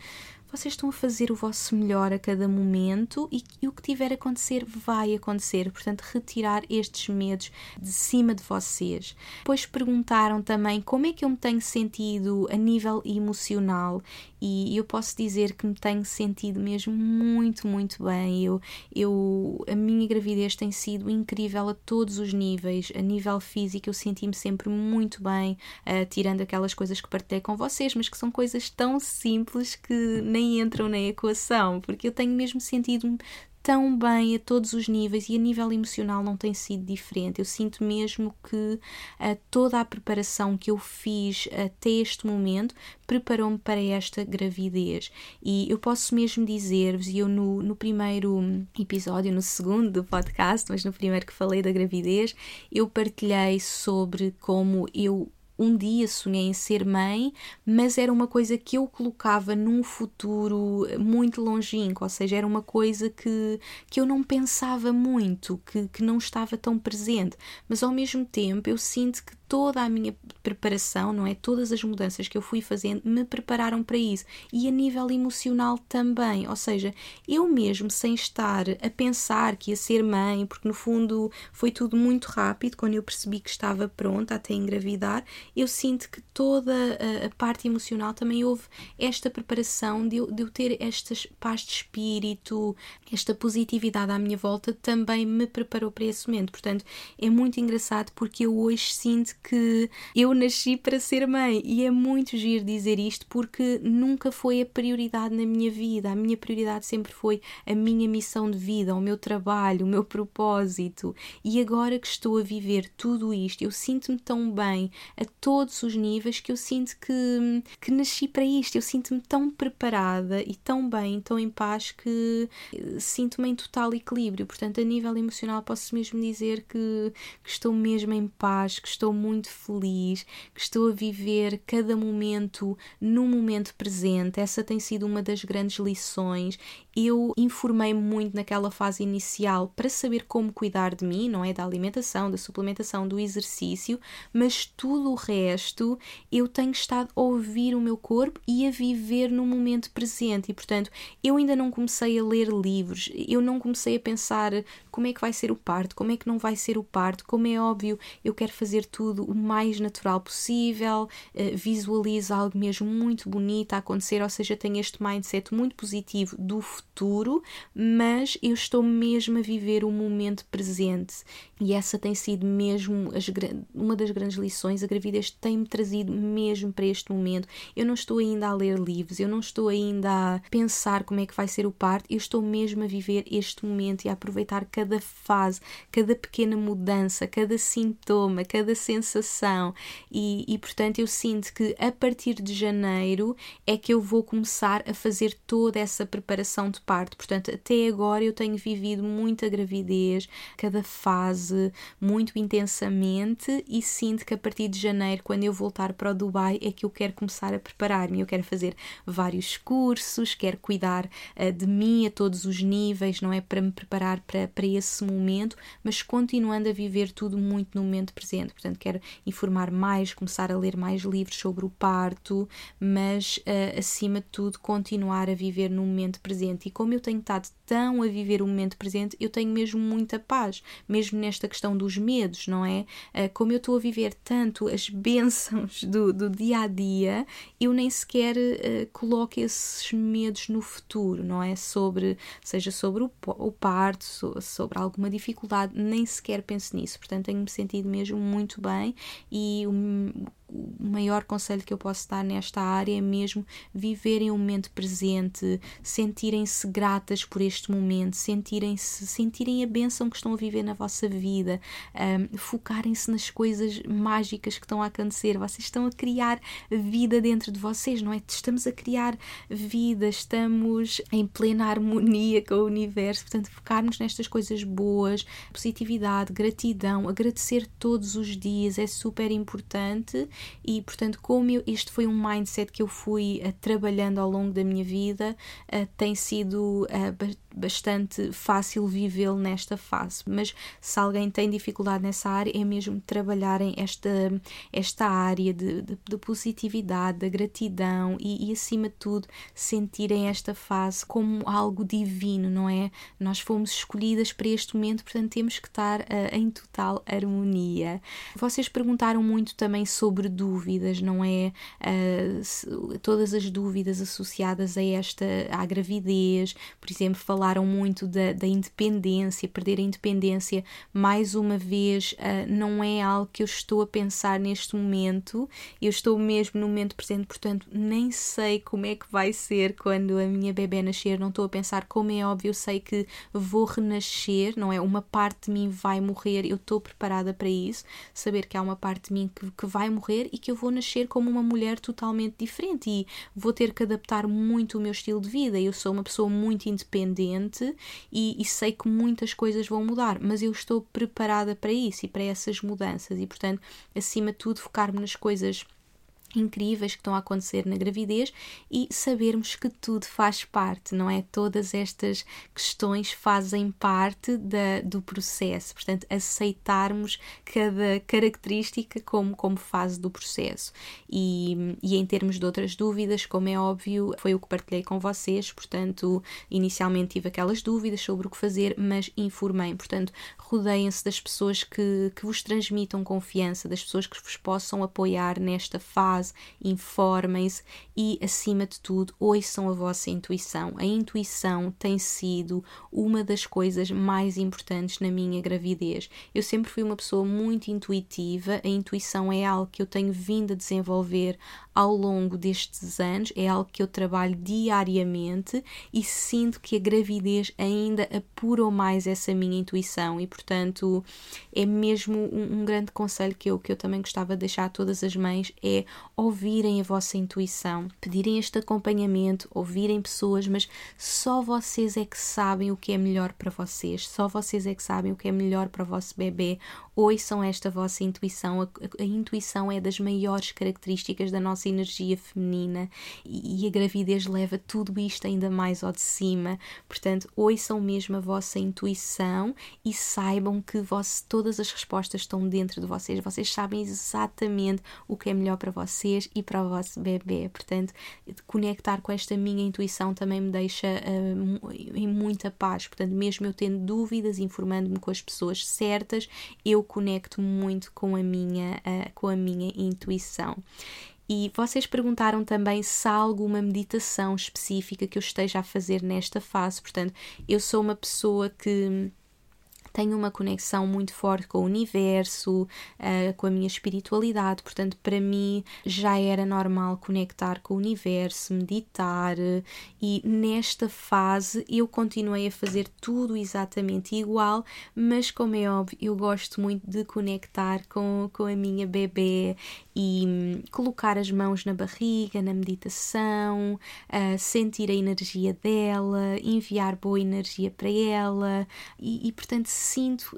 Speaker 1: vocês estão a fazer o vosso melhor a cada momento e, e o que tiver a acontecer vai acontecer. Portanto, retirar estes medos de cima de vocês. Depois perguntaram também como é que eu me tenho sentido a nível emocional e eu posso dizer que me tenho sentido mesmo muito, muito bem. Eu, eu, a minha gravidez tem sido incrível a todos os níveis. A nível físico, eu senti-me sempre muito bem, uh, tirando aquelas coisas que partilhei com vocês, mas que são coisas tão simples que nem entram na equação, porque eu tenho mesmo sentido tão bem a todos os níveis e a nível emocional não tem sido diferente. Eu sinto mesmo que uh, toda a preparação que eu fiz até este momento preparou-me para esta gravidez. E eu posso mesmo dizer-vos, e eu no, no primeiro episódio, no segundo do podcast, mas no primeiro que falei da gravidez, eu partilhei sobre como eu um dia sonhei em ser mãe, mas era uma coisa que eu colocava num futuro muito longínquo, ou seja, era uma coisa que, que eu não pensava muito, que, que não estava tão presente, mas ao mesmo tempo eu sinto que toda a minha preparação, não é? Todas as mudanças que eu fui fazendo me prepararam para isso. E a nível emocional também. Ou seja, eu mesmo, sem estar a pensar que ia ser mãe, porque no fundo foi tudo muito rápido, quando eu percebi que estava pronta até engravidar, eu sinto que toda a, parte emocional também houve esta preparação de eu, de eu ter esta paz de espírito, esta positividade à minha volta também me preparou para esse momento. Portanto, é muito engraçado porque eu hoje sinto que eu nasci para ser mãe e é muito giro dizer isto porque nunca foi a prioridade na minha vida. A minha prioridade sempre foi a minha missão de vida, o meu trabalho, o meu propósito. E agora que estou a viver tudo isto, eu sinto-me tão bem a todos os níveis que eu sinto que, que nasci para isto. Eu sinto-me tão preparada e tão bem, tão em paz que sinto-me em total equilíbrio. Portanto, a nível emocional, posso mesmo dizer que, que estou mesmo em paz, que estou muito muito feliz, que estou a viver cada momento no momento presente. Essa tem sido uma das grandes lições. Eu informei-me muito naquela fase inicial para saber como cuidar de mim, não é? Da alimentação, da suplementação, do exercício, mas tudo o resto eu tenho estado a ouvir o meu corpo e a viver no momento presente. E portanto, eu ainda não comecei a ler livros, eu não comecei a pensar como é que vai ser o parto, como é que não vai ser o parto, como é óbvio, eu quero fazer tudo o mais natural possível, uh, visualiza algo mesmo muito bonito a acontecer, ou seja, tenho este mindset muito positivo do futuro, mas eu estou mesmo a viver o momento presente e essa tem sido mesmo as, uma das grandes lições. A gravidez tem-me trazido mesmo para este momento. Eu não estou ainda a ler livros, eu não estou ainda a pensar como é que vai ser o parto, eu estou mesmo a viver este momento e a aproveitar cada fase, cada pequena mudança, cada sintoma, cada sensação sensação e, e, portanto eu sinto que a partir de janeiro é que eu vou começar a fazer toda essa preparação de parto. Portanto, até agora eu tenho vivido muita gravidez, cada fase muito intensamente e sinto que a partir de janeiro, quando eu voltar para o Dubai, é que eu quero começar a preparar-me. Eu quero fazer vários cursos, quero cuidar uh, de mim a todos os níveis, não é? Para me preparar para, para esse momento, mas continuando a viver tudo muito no momento presente. Portanto, quero informar mais, começar a ler mais livros sobre o parto, mas uh, acima de tudo continuar a viver no momento presente. E como eu tenho estado tão a viver o momento presente, eu tenho mesmo muita paz, mesmo nesta questão dos medos, não é? Uh, como eu estou a viver tanto as bênçãos do, do dia a dia, eu nem sequer uh, coloco esses medos no futuro, não é? Sobre, seja sobre o, o parto, sobre alguma dificuldade, nem sequer penso nisso. Portanto, tenho-me sentido mesmo muito bem e o, o maior conselho que eu posso dar nesta área é mesmo viverem o momento presente, sentirem-se gratas por este momento, sentirem-se, sentirem a bênção que estão a viver na vossa vida, um, focarem-se nas coisas mágicas que estão a acontecer. Vocês estão a criar vida dentro de vocês, não é? Estamos a criar vida, estamos em plena harmonia com o universo, portanto, focarmos nestas coisas boas, positividade, gratidão, agradecer todos os dias é super importante e, portanto, como eu, este foi um mindset que eu fui uh, trabalhando ao longo da minha vida, uh, tem sido uh, bastante fácil vivê-lo nesta fase. Mas se alguém tem dificuldade nessa área, é mesmo trabalharem esta, esta área de, de, de positividade, da gratidão e, e, acima de tudo, sentirem esta fase como algo divino, não é? Nós fomos escolhidas para este momento, portanto, temos que estar uh, em total harmonia. Vocês perguntaram muito também sobre dúvidas, não é? Uh, se, todas as dúvidas associadas a esta, à gravidez, por exemplo, falaram muito da, da independência, perder a independência, mais uma vez, uh, não é algo que eu estou a pensar neste momento, eu estou mesmo no momento presente, portanto, nem sei como é que vai ser quando a minha bebê nascer, não estou a pensar como é óbvio, sei que vou renascer, não é? Uma parte de mim vai morrer, eu estou preparada para isso, saber que há uma parte de mim que, que vai morrer e que eu vou nascer como uma mulher totalmente diferente. E vou ter que adaptar muito o meu estilo de vida. Eu sou uma pessoa muito independente e, e sei que muitas coisas vão mudar, mas eu estou preparada para isso e para essas mudanças e, portanto, acima de tudo, focar-me nas coisas incríveis que estão a acontecer na gravidez e sabermos que tudo faz parte, não é? Todas estas questões fazem parte da, do processo, portanto, aceitarmos cada característica como, como fase do processo. E, e em termos de outras dúvidas, como é óbvio, foi o que partilhei com vocês, portanto, inicialmente tive aquelas dúvidas sobre o que fazer, mas informei, portanto, rodeiem-se das pessoas que, que vos transmitam confiança, das pessoas que vos possam apoiar nesta fase informem-se e, acima de tudo, ouçam a vossa intuição. A intuição tem sido uma das coisas mais importantes na minha gravidez. Eu sempre fui uma pessoa muito intuitiva, a intuição é algo que eu tenho vindo a desenvolver ao longo destes anos, é algo que eu trabalho diariamente e sinto que a gravidez ainda apurou mais essa minha intuição e, portanto, é mesmo um, um grande conselho que eu, que eu também gostava de deixar a todas as mães é ouvirem a vossa intuição, pedirem este acompanhamento, ouvirem pessoas, mas só vocês é que sabem o que é melhor para vocês, só vocês é que sabem o que é melhor para o vosso bebê. Ouçam esta vossa intuição, a, a, a intuição é das maiores características da nossa energia feminina e, e, a gravidez leva tudo isto ainda mais ao de cima. Portanto, ouçam mesmo a vossa intuição e saibam que vos, todas as respostas estão dentro de vocês, vocês sabem exatamente o que é melhor para vocês e para o vosso bebê. Portanto, conectar com esta minha intuição também me deixa uh, em muita paz. Portanto, mesmo eu tendo dúvidas, informando-me com as pessoas certas, eu conecto muito com a minha, uh, com a minha intuição. E vocês perguntaram também se há alguma meditação específica que eu esteja a fazer nesta fase. Portanto, eu sou uma pessoa que tenho uma conexão muito forte com o universo, uh, com a minha espiritualidade, portanto, para mim já era normal conectar com o universo, meditar, e nesta fase eu continuei a fazer tudo exatamente igual, mas como é óbvio, eu gosto muito de conectar com, com a minha bebê e um, colocar as mãos na barriga, na meditação, uh, sentir a energia dela, enviar boa energia para ela, e, e portanto sinto,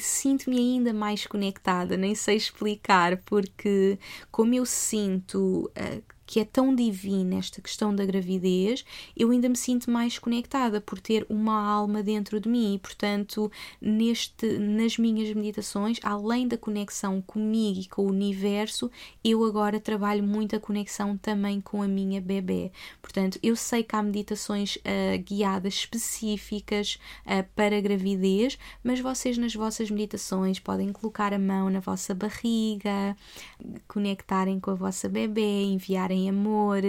Speaker 1: sinto-me ainda mais conectada, nem sei explicar, porque como eu sinto uh, que é tão divina esta questão da gravidez, eu ainda me sinto mais conectada por ter uma alma dentro de mim e, portanto, neste, nas minhas meditações, além da conexão comigo e com o universo, eu agora trabalho muito a conexão também com a minha bebê. Portanto, eu sei que há meditações uh, guiadas específicas uh, para gravidez, mas vocês nas vossas meditações podem colocar a mão na vossa barriga, conectarem com a vossa bebê, enviarem em amor.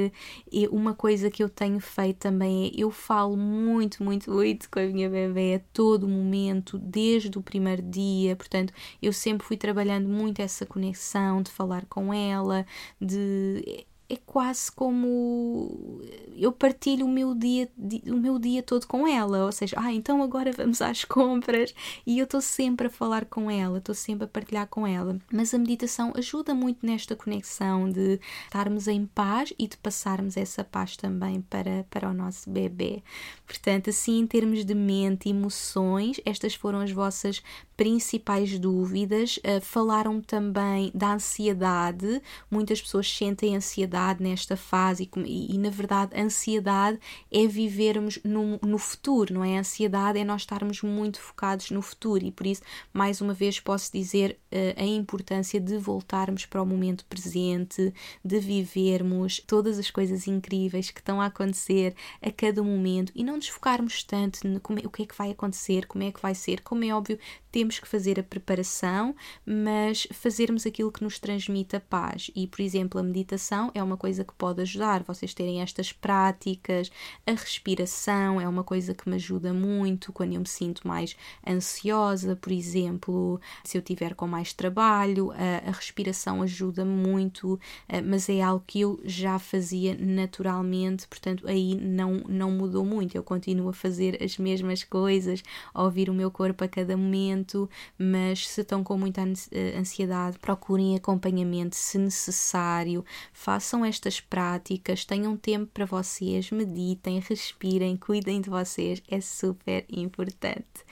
Speaker 1: E uma coisa que eu tenho feito também é eu falo muito, muito, muito com a minha bebê a todo momento, desde o primeiro dia. Portanto, eu sempre fui trabalhando muito essa conexão de falar com ela, de é quase como eu partilho o meu dia o meu dia todo com ela, ou seja, ah, então agora vamos às compras e eu estou sempre a falar com ela, estou sempre a partilhar com ela. Mas a meditação ajuda muito nesta conexão de estarmos em paz e de passarmos essa paz também para, para o nosso bebê. Portanto, assim, em termos de mente, emoções, estas foram as vossas principais dúvidas. Uh, falaram também da ansiedade. Muitas pessoas sentem ansiedade nesta fase e, e, e, na verdade, ansiedade é vivermos no, no futuro, não é? A ansiedade é nós estarmos muito focados no futuro e por isso, mais uma vez, posso dizer uh, a importância de voltarmos para o momento presente, de vivermos todas as coisas incríveis que estão a acontecer a cada momento e não nos focarmos tanto no como é, o que é que vai acontecer, como é que vai ser. Como é óbvio, temos que fazer a preparação, mas fazermos aquilo que nos transmite a paz. E, por exemplo, a meditação é uma coisa que pode ajudar vocês terem estas práticas, a respiração é uma coisa que me ajuda muito quando eu me sinto mais ansiosa, por exemplo, se eu tiver com mais trabalho, a, a respiração ajuda muito, mas é algo que eu já fazia naturalmente, portanto aí não, não mudou muito. Eu continuo a fazer as mesmas coisas, a ouvir o meu corpo a cada momento, mas se estão com muita eh, ansiedade, procurem acompanhamento se necessário, façam estas práticas, tenham tempo para vocês, meditem, respirem, cuidem de vocês, é super importante.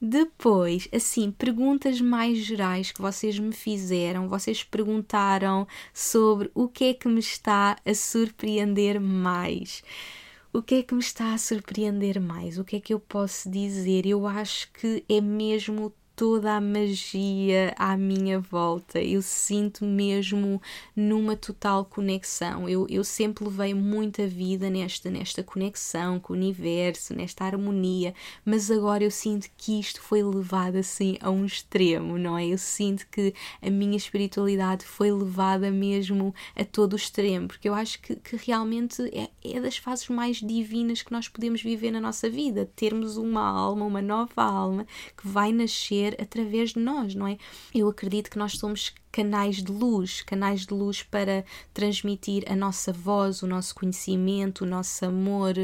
Speaker 1: Depois, assim, perguntas mais gerais que vocês me fizeram, vocês perguntaram sobre o que é que me está a surpreender mais. O que é que me está a surpreender mais? O que é que eu posso dizer? Eu acho que é mesmo toda a magia à minha volta. Eu sinto mesmo numa total conexão. Eu, eu sempre levei muita vida nesta, nesta conexão com o universo, nesta harmonia, mas agora eu sinto que isto foi levado assim a um extremo, não é? Eu sinto que a minha espiritualidade foi levada mesmo a todo o extremo, porque eu acho que, que realmente é, é das fases mais divinas que nós podemos viver na nossa vida, termos uma alma, uma nova alma que vai nascer através de nós, não é? Eu acredito que nós somos canais de luz, canais de luz para transmitir a nossa voz, o nosso conhecimento, o nosso amor,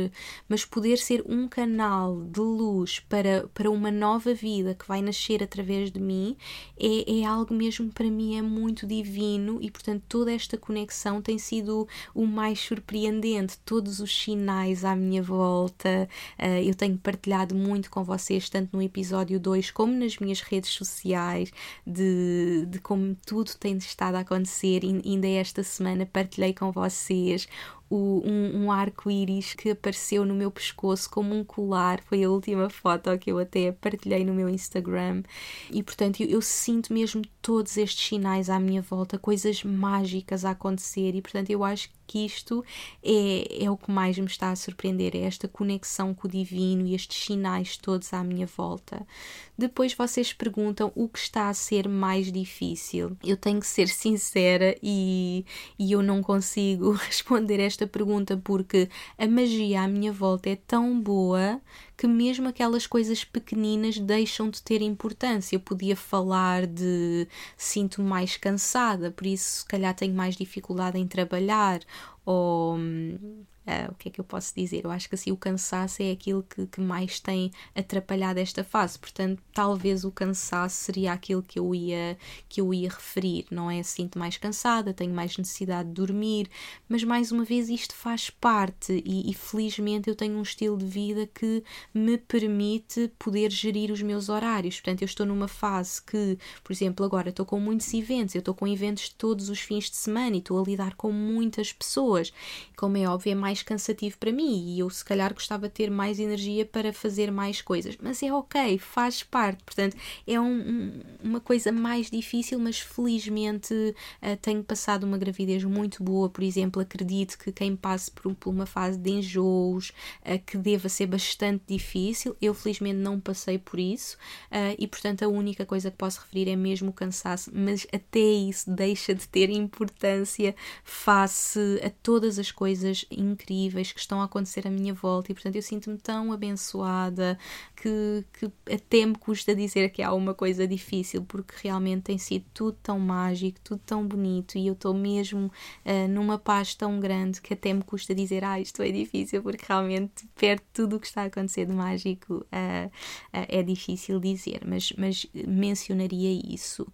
Speaker 1: mas poder ser um canal de luz para, para uma nova vida que vai nascer através de mim é, é algo mesmo para mim é muito divino e portanto toda esta conexão tem sido o mais surpreendente, todos os sinais à minha volta, uh, eu tenho partilhado muito com vocês, tanto no episódio 2 como nas minhas redes sociais, de, de como tudo tudo tem estado a acontecer. E ainda esta semana partilhei com vocês o, um, um arco-íris que apareceu no meu pescoço como um colar. Foi a última foto que eu até partilhei no meu Instagram. E portanto, eu, eu sinto mesmo todos estes sinais à minha volta, coisas mágicas a acontecer. E portanto, eu acho que isto é, é o que mais me está a surpreender: é esta conexão com o divino e estes sinais todos à minha volta. Depois vocês perguntam o que está a ser mais difícil. Eu tenho que ser sincera e, e eu não consigo responder esta pergunta porque a magia à minha volta é tão boa que mesmo aquelas coisas pequeninas deixam de ter importância. Eu podia falar de sinto mais cansada, por isso se calhar tenho mais dificuldade em trabalhar ou Uh, o que é que eu posso dizer? Eu acho que assim o cansaço é aquilo que, que mais tem atrapalhado esta fase, portanto, talvez o cansaço seria aquilo que eu ia que eu ia referir, não é? Sinto mais cansada, tenho mais necessidade de dormir, mas mais uma vez isto faz parte e, e felizmente eu tenho um estilo de vida que me permite poder gerir os meus horários. Portanto, eu estou numa fase que, por exemplo, agora estou com muitos eventos, eu estou com eventos todos os fins de semana e estou a lidar com muitas pessoas. Como é óbvio, é mais cansativo para mim e eu se calhar gostava de ter mais energia para fazer mais coisas, mas é ok, faz parte, portanto é um, uma coisa mais difícil, mas felizmente uh, tenho passado uma gravidez muito boa, por exemplo, acredito que quem passe por, por uma fase de enjoos uh, que deva ser bastante difícil, eu felizmente não passei por isso uh, e portanto a única coisa que posso referir é mesmo o cansaço, mas até isso deixa de ter importância face a todas as coisas incríveis que estão a acontecer à minha volta e, portanto, eu sinto-me tão abençoada que, que até me custa dizer que há uma coisa difícil, porque realmente tem sido tudo tão mágico, tudo tão bonito e eu estou mesmo uh, numa paz tão grande que até me custa dizer, ah, isto é difícil, porque realmente perto tudo o que está a acontecer de mágico uh, uh, é difícil dizer, mas, mas mencionaria isso.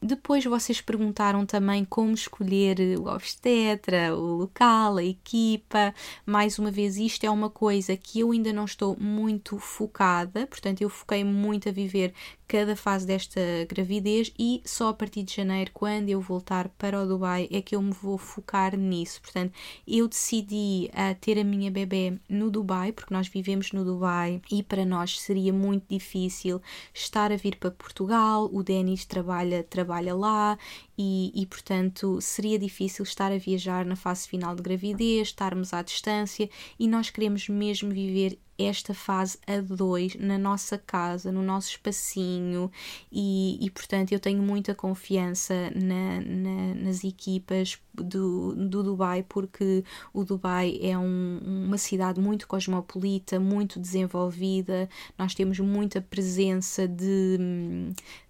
Speaker 1: Depois vocês perguntaram também como escolher o obstetra, o local, a equipa. Mais uma vez, isto é uma coisa que eu ainda não estou muito focada nada, portanto eu foquei muito a viver cada fase desta gravidez e só a partir de janeiro, quando eu voltar para o Dubai, é que eu me vou focar nisso. Portanto, eu decidi uh, ter a minha bebê no Dubai, porque nós vivemos no Dubai e para nós seria muito difícil estar a vir para Portugal. O Denis trabalha, trabalha lá e, e, portanto seria difícil estar a viajar na fase final de gravidez, estarmos à distância e nós queremos mesmo viver esta fase a dois na nossa casa, no nosso espacinho e, e portanto eu tenho muita confiança na, na, nas equipas do, do Dubai porque o Dubai é um, uma cidade muito cosmopolita, muito desenvolvida, nós temos muita presença de,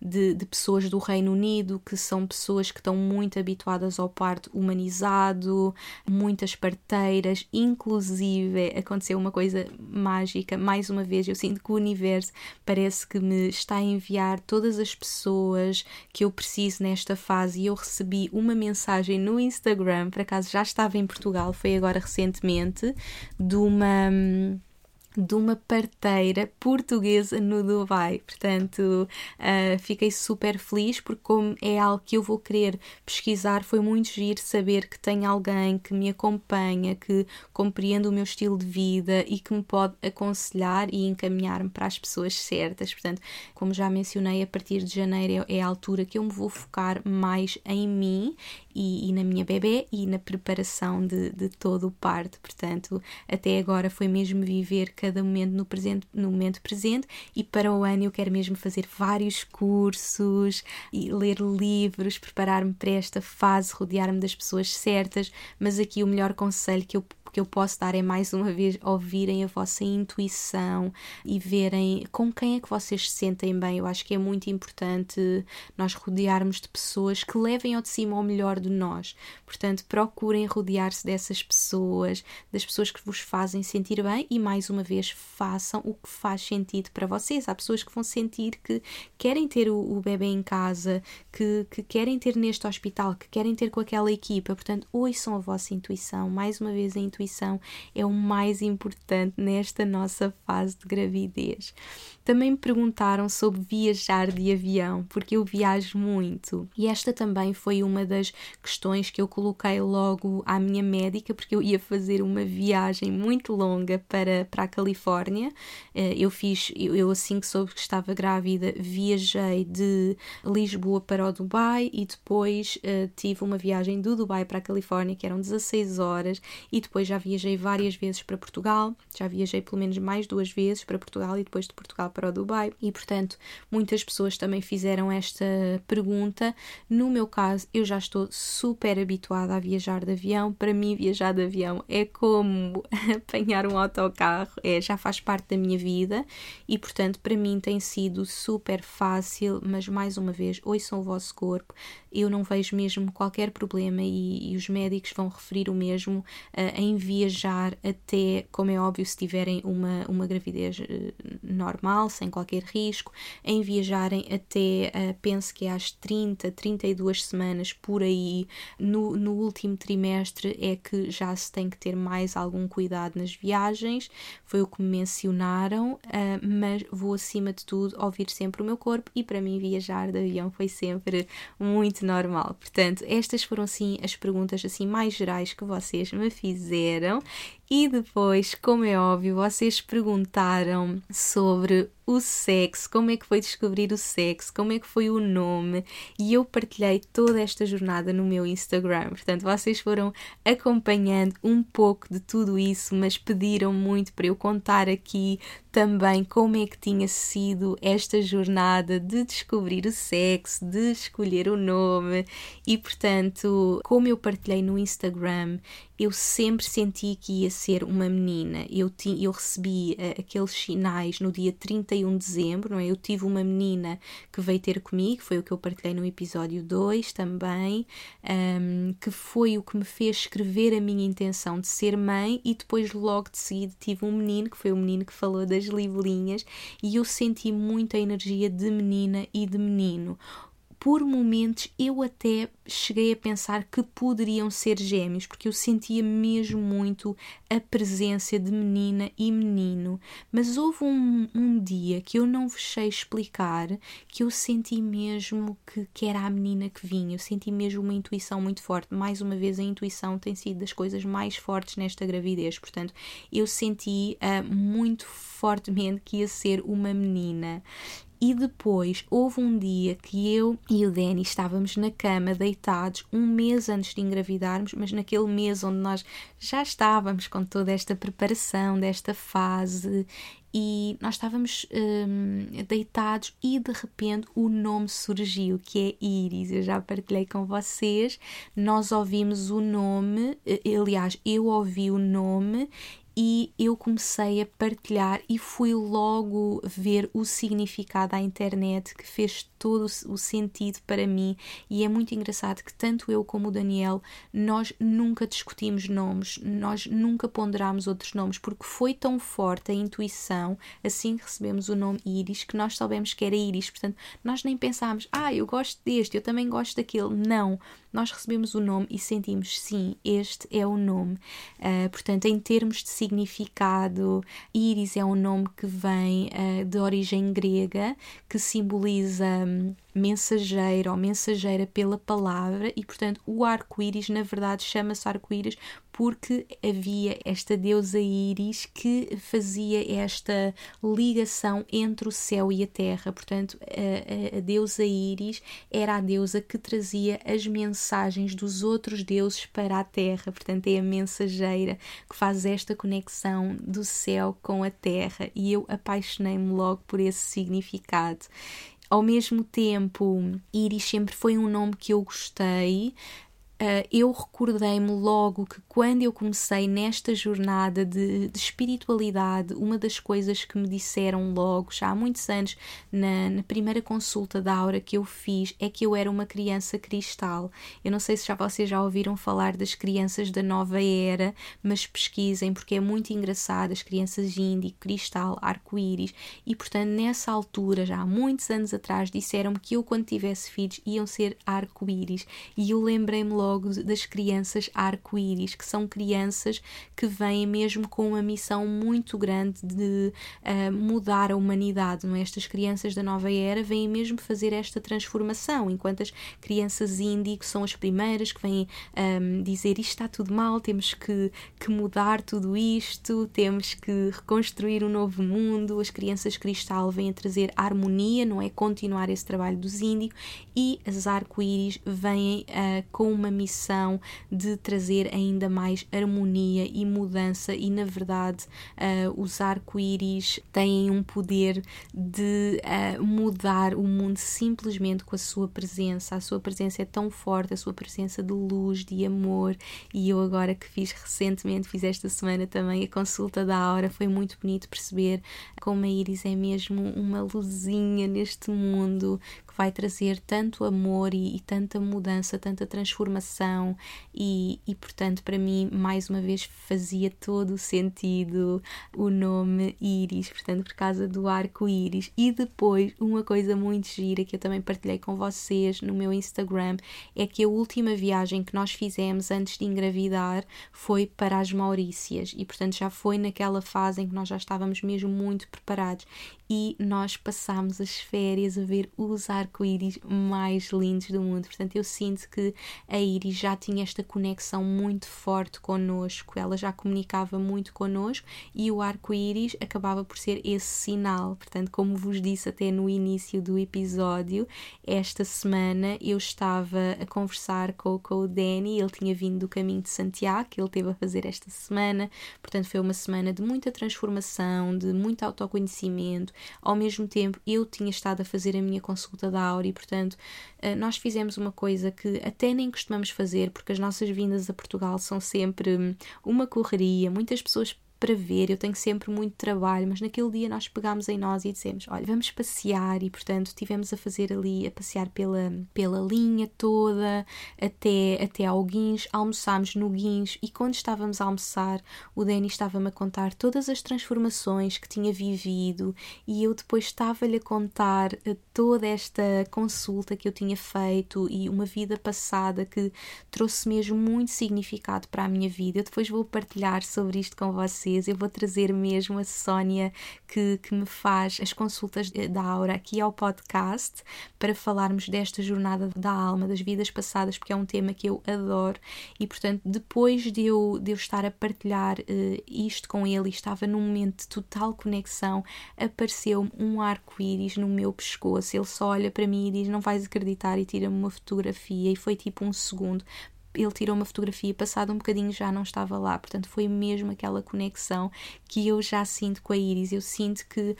Speaker 1: de, de pessoas do Reino Unido que são pessoas que estão muito habituadas ao parto humanizado, muitas parteiras, inclusive aconteceu uma coisa mágica, mais uma vez eu sinto que o universo parece que me está a enviar todas as pessoas que eu preciso nesta fase. E eu recebi uma mensagem no Instagram por acaso já estava em Portugal, foi agora recentemente, de uma de uma parteira portuguesa no Dubai. Portanto, uh, fiquei super feliz porque, como é algo que eu vou querer pesquisar, foi muito giro saber que tem alguém que me acompanha, que compreende o meu estilo de vida e que me pode aconselhar e encaminhar-me para as pessoas certas. Portanto, como já mencionei, a partir de janeiro é, é a altura que eu me vou focar mais em mim e, e na minha bebê e na preparação de, de todo o parto. Portanto, até agora foi mesmo viver momento no, presente, no momento presente e para o ano eu quero mesmo fazer vários cursos e ler livros, preparar-me para esta fase, rodear-me das pessoas certas, mas aqui o melhor conselho que eu que eu posso dar é mais uma vez ouvirem a vossa intuição e verem com quem é que vocês se sentem bem. Eu acho que é muito importante nós rodearmos de pessoas que levem ao de cima o melhor de nós. Portanto, procurem rodear-se dessas pessoas, das pessoas que vos fazem sentir bem e mais uma vez façam o que faz sentido para vocês. Há pessoas que vão sentir que querem ter o, o bebê em casa, que, que querem ter neste hospital, que querem ter com aquela equipa. Portanto, ouçam a vossa intuição. Mais uma vez, a intuição intuição é o mais importante nesta nossa fase de gravidez. Também me perguntaram sobre viajar de avião, porque eu viajo muito. E esta também foi uma das questões que eu coloquei logo à minha médica, porque eu ia fazer uma viagem muito longa para, para a Califórnia. Eh, eu fiz, eu assim que soube que estava grávida, viajei de Lisboa para o Dubai e depois uh, tive uma viagem do Dubai para a Califórnia, que eram 16 horas, e depois já viajei várias vezes para Portugal, já viajei pelo menos mais duas vezes para Portugal e depois de Portugal para o Dubai e, portanto, muitas pessoas também fizeram esta pergunta. No meu caso, eu já estou super habituada a viajar de avião. Para mim, viajar de avião é como apanhar um autocarro, é, já faz parte da minha vida e, portanto, para mim tem sido super fácil, mas mais uma vez, ouçam o vosso corpo. Eu não vejo mesmo qualquer problema e, e os médicos vão referir o mesmo uh, em viajar até, como é óbvio, se tiverem uma, uma gravidez normal normal, sem qualquer risco, em viajarem até, uh, penso que é às 30, 32 semanas por aí, no, no último trimestre é que já se tem que ter mais algum cuidado nas viagens, foi o que me mencionaram, uh, mas vou acima de tudo ouvir sempre o meu corpo e para mim viajar de avião foi sempre muito normal. Portanto, estas foram sim as perguntas assim mais gerais que vocês me fizeram vieram e depois, como é óbvio, vocês perguntaram sobre o sexo, como é que foi descobrir o sexo, como é que foi o nome, e eu partilhei toda esta jornada no meu Instagram. Portanto, vocês foram acompanhando um pouco de tudo isso, mas pediram muito para eu contar aqui também como é que tinha sido esta jornada de descobrir o sexo, de escolher o nome, e portanto, como eu partilhei no Instagram, eu sempre senti que ia ser uma menina. Eu, ti, eu recebi uh, aqueles sinais no dia 31 de dezembro, não é? Eu tive uma menina que veio ter comigo, foi o que eu partilhei no episódio 2 também, um, ehm, que foi o que me fez escrever a minha intenção de ser mãe e depois logo de seguida tive um menino, que foi o menino que falou das livrinhas, e eu senti muita energia de menina e de menino por momentos eu até cheguei a pensar que poderiam ser gêmeos, porque eu sentia mesmo muito a presença de menina e menino. Mas houve um, um dia que eu não vos sei explicar que eu senti mesmo que, que era a menina que vinha, eu senti mesmo uma intuição muito forte. Mais uma vez, a intuição tem sido das coisas mais fortes nesta gravidez, portanto, eu senti uh, muito fortemente que ia ser uma menina. E depois houve um dia que eu e o Danny estávamos na cama deitados um mês antes de engravidarmos, mas naquele mês onde nós já estávamos com toda esta preparação desta fase e nós estávamos hum, deitados e de repente o nome surgiu, que é Iris. Eu já partilhei com vocês. Nós ouvimos o nome, eh, aliás, eu ouvi o nome e eu comecei a partilhar e fui logo ver o significado à internet que fez todo o sentido para mim. E é muito engraçado que tanto eu como o Daniel nós nunca discutimos nomes, nós nunca ponderámos outros nomes porque foi tão forte a intuição assim que recebemos o nome Iris que nós soubemos que era Iris, portanto nós nem pensámos, ah eu gosto deste, eu também gosto daquele, não, nós recebemos o nome e sentimos sim, este é o nome, uh, portanto em termos de significado, Iris é um nome que vem uh, de origem grega, que simboliza um, mensageiro ou mensageira pela palavra, e portanto o arco-íris, na verdade, chama-se arco-íris porque havia esta deusa Íris que fazia esta ligação entre o céu e a terra. Portanto, a, a, a deusa Íris era a deusa que trazia as mensagens dos outros deuses para a terra. Portanto, é a mensageira que faz esta conexão do céu com a terra. E eu apaixonei-me logo por esse significado. Ao mesmo tempo, Iris sempre foi um nome que eu gostei, eu recordei-me logo que quando eu comecei nesta jornada de, de, espiritualidade, uma das coisas que me disseram logo, já há muitos anos, na, na, primeira consulta da aura que eu fiz, é que eu era uma criança cristal. Eu não sei se já vocês já ouviram falar das crianças da nova era, mas pesquisem porque é muito engraçado. As crianças índico, cristal, arco-íris, e portanto, nessa altura, já há muitos anos atrás, disseram-me que eu, quando tivesse filhos, iam ser arco-íris. E eu lembrei-me logo logo das crianças arco-íris, que são crianças que vêm mesmo com uma missão muito grande de uh, mudar a humanidade. Não é? Estas crianças da nova era vêm mesmo fazer esta transformação, enquanto as crianças índico são as primeiras que vêm um, dizer isto está tudo mal, temos que, que mudar tudo isto, temos que reconstruir um novo mundo. As crianças cristal vêm a trazer harmonia, não é? Continuar esse trabalho dos índico e as arco-íris vêm uh, com uma missão de trazer ainda mais harmonia e mudança, e na verdade, uh, os arco-íris têm um poder de uh, mudar o mundo simplesmente com a sua presença. A sua presença é tão forte, a sua presença de luz, de amor, e eu agora que fiz recentemente, fiz esta semana também a consulta da Aura, foi muito bonito perceber como a Iris é mesmo uma luzinha neste mundo vai trazer tanto amor e, e tanta mudança, tanta transformação e, e, portanto, para mim, mais uma vez, fazia todo o sentido o nome Iris, portanto, por causa do arco-íris. E depois, uma coisa muito gira que eu também partilhei com vocês no meu Instagram é que a última viagem que nós fizemos antes de engravidar foi para as Maurícias e, portanto, já foi naquela fase em que nós já estávamos mesmo muito preparados e nós passámos as férias a ver os arco-íris mais lindos do mundo. Portanto, eu sinto que a Iris já tinha esta conexão muito forte connosco, ela já comunicava muito connosco e o arco-íris acabava por ser esse sinal. Portanto, como vos disse até no início do episódio, esta semana eu estava a conversar com, com o Danny, ele tinha vindo do caminho de Santiago, que ele teve a fazer esta semana. Portanto, foi uma semana de muita transformação, de muito autoconhecimento ao mesmo tempo, eu tinha estado a fazer a minha consulta e, portanto, eh, nós fizemos uma coisa que até nem costumamos fazer, porque as nossas vindas a Portugal são sempre hum, uma correria, muitas pessoas para ver, eu tenho sempre muito trabalho, mas naquele dia nós pegámos em nós e dissemos: olha, vamos passear, e portanto tivemos a fazer ali, a passear pela, pela linha toda, até, até ao Guins, almoçámos no Guins, e quando estávamos a almoçar, o Danny estava-me a contar todas as transformações que tinha vivido, e eu depois estava-lhe a contar eh, toda esta consulta que eu tinha feito e uma vida passada que trouxe mesmo muito significado para a minha vida. Eu depois vou partilhar sobre isto com vocês. Eu vou trazer mesmo a Sónia que, que me faz as consultas da Aura aqui ao podcast para falarmos desta jornada da alma, das vidas passadas, porque é um tema que eu adoro e, portanto, depois de eu, de eu estar a partilhar uh, isto com ele estava num momento de total conexão, apareceu um arco-íris no meu pescoço. Ele só olha para mim e diz: Não vais acreditar, e tira-me uma fotografia. E foi tipo um segundo ele tirou uma fotografia, passado um bocadinho já não estava lá. Portanto, foi mesmo aquela conexão que eu já sinto com a Iris. Eu sinto que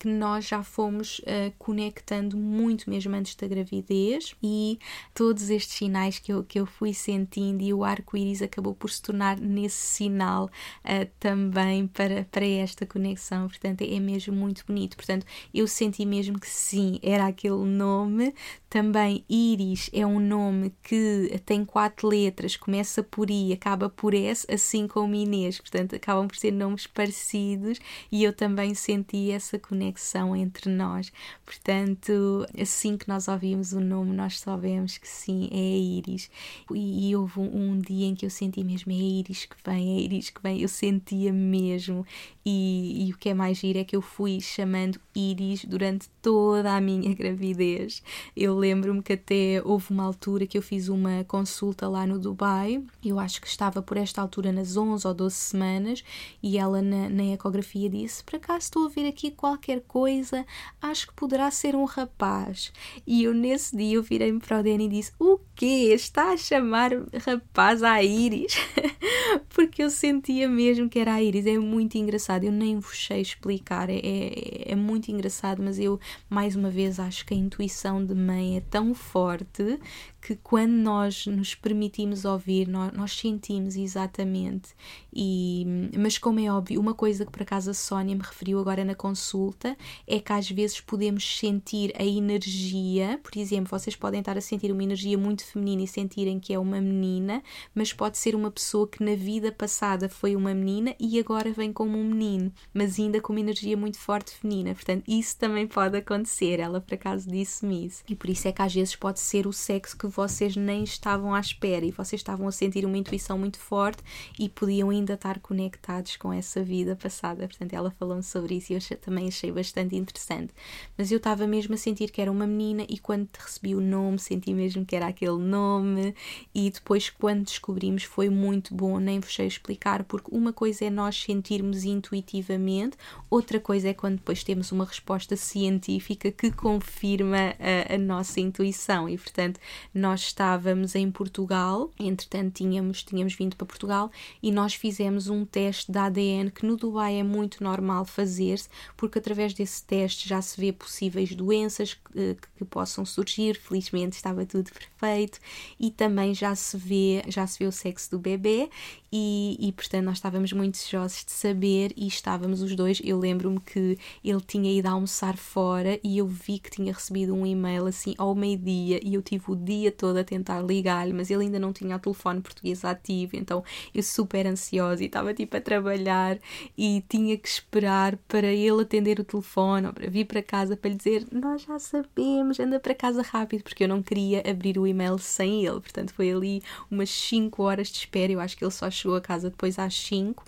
Speaker 1: que nós já fomos uh, conectando muito mesmo antes da gravidez e todos estes sinais que eu, que eu fui sentindo e o arco-íris acabou por se tornar nesse sinal uh, também para, para esta conexão. Portanto, é mesmo muito bonito. Portanto, eu senti mesmo que sim, era aquele nome. Também Iris é um nome que tem quatro letras, começa por I, acaba por S, assim como Inês. Portanto, acabam por ser nomes parecidos e eu também senti essa conexão conexão entre nós. Portanto, assim que nós ouvimos o nome, nós sabemos que sim, é a Iris. E, e houve um, um, dia em que eu senti mesmo: é a Iris que vem, é a Iris que vem. Eu sentia mesmo. E, e o que é mais giro é que eu fui chamando Iris durante toda a minha gravidez. Eu lembro-me que até houve uma altura que eu fiz uma consulta lá no Dubai. Eu acho que estava por esta altura nas 11 ou 12 semanas e ela na, na ecografia disse: Por acaso estou a ver aqui qualquer coisa, acho que poderá ser um rapaz. E eu nesse dia eu virei-me para o Danny e disse: O quê? Está a chamar rapaz a Iris? Porque eu sentia mesmo que era a Iris. É muito engraçado, eu nem vos sei explicar, é, é, é muito engraçado, mas eu mais uma vez acho que a intuição de mãe é tão forte que quando nós nos permitimos ouvir, nós, nós, sentimos exatamente. E, mas, como é óbvio, uma coisa que por acaso a Sónia me referiu agora na consulta é que às vezes podemos sentir a energia, por exemplo, vocês podem estar a sentir uma energia muito feminina e sentirem que é uma menina, mas pode ser uma pessoa que na vida passada foi uma menina e agora vem como um menino, mas ainda com uma energia muito forte feminina. Portanto, isso também pode acontecer. Ela por acaso disse-me isso. E por isso é que às vezes pode ser o sexo que vocês nem estavam à espera e vocês estavam a sentir uma intuição muito forte e podiam ainda estar conectados com essa vida passada. Portanto, ela falou sobre isso e eu também achei bastante interessante. Mas eu estava mesmo a sentir que era uma menina e quando recebi o nome, senti mesmo que era aquele nome e depois quando descobrimos foi muito bom, nem vos sei explicar, porque uma coisa é nós sentirmos intuitivamente, outra coisa é quando depois temos uma resposta científica que confirma a, a nossa intuição e portanto nós estávamos em Portugal, entretanto tínhamos, tínhamos vindo para Portugal e nós fizemos um teste de ADN que no Dubai é muito normal fazer-se, porque através desse teste já se vê possíveis doenças que, eh, que, possam surgir. Felizmente estava tudo perfeito e também já se vê, já se vê o sexo do bebê e, e portanto nós estávamos muito desejosos de saber e estávamos os dois. Eu lembro-me que ele tinha ido almoçar fora e eu vi que tinha recebido um e-mail assim ao meio-dia e eu tive o dia dia todo a tentar ligar-lhe, mas ele ainda não tinha o telefone português ativo, então eu super ansiosa e estava tipo a trabalhar e tinha que esperar para ele atender o telefone ou para vir para casa para lhe dizer nós já sabemos, anda para casa rápido, porque eu não queria abrir o e-mail sem ele, portanto foi ali umas 5 horas de espera, eu acho que ele só chegou a casa depois às 5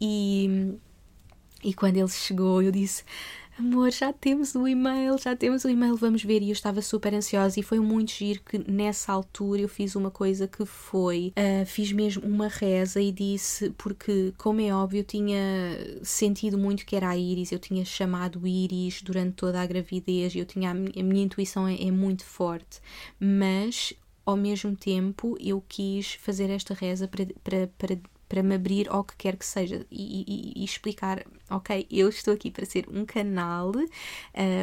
Speaker 1: e, e quando ele chegou eu disse amor, já temos o e-mail, já temos o e-mail, vamos ver. E eu estava super ansiosa e foi muito giro que nessa altura eu fiz uma coisa que foi, uh, fiz mesmo uma reza e disse, porque como é óbvio eu tinha sentido muito que era a Iris, eu tinha chamado Iris durante toda a gravidez eu tinha, a minha, a minha intuição é, é muito forte, mas ao mesmo tempo eu quis fazer esta reza para, para, para, para me abrir ao que quer que seja e, e, e explicar ok? Eu estou aqui para ser um canal, uh,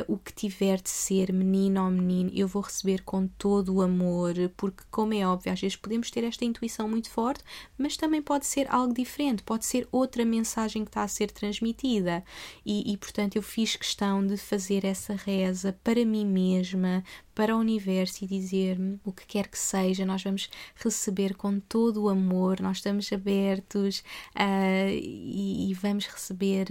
Speaker 1: o que tiver de ser menino ou menino, eu vou receber com todo o amor, porque, como é óbvio, às vezes podemos ter esta intuição muito forte, mas também pode ser algo diferente, pode ser outra mensagem que está a ser transmitida. E, e portanto, eu fiz questão de fazer essa reza para mim mesma, para o universo e dizer-me o que quer que seja, nós vamos receber com todo o amor, nós estamos abertos uh, e, e, vamos receber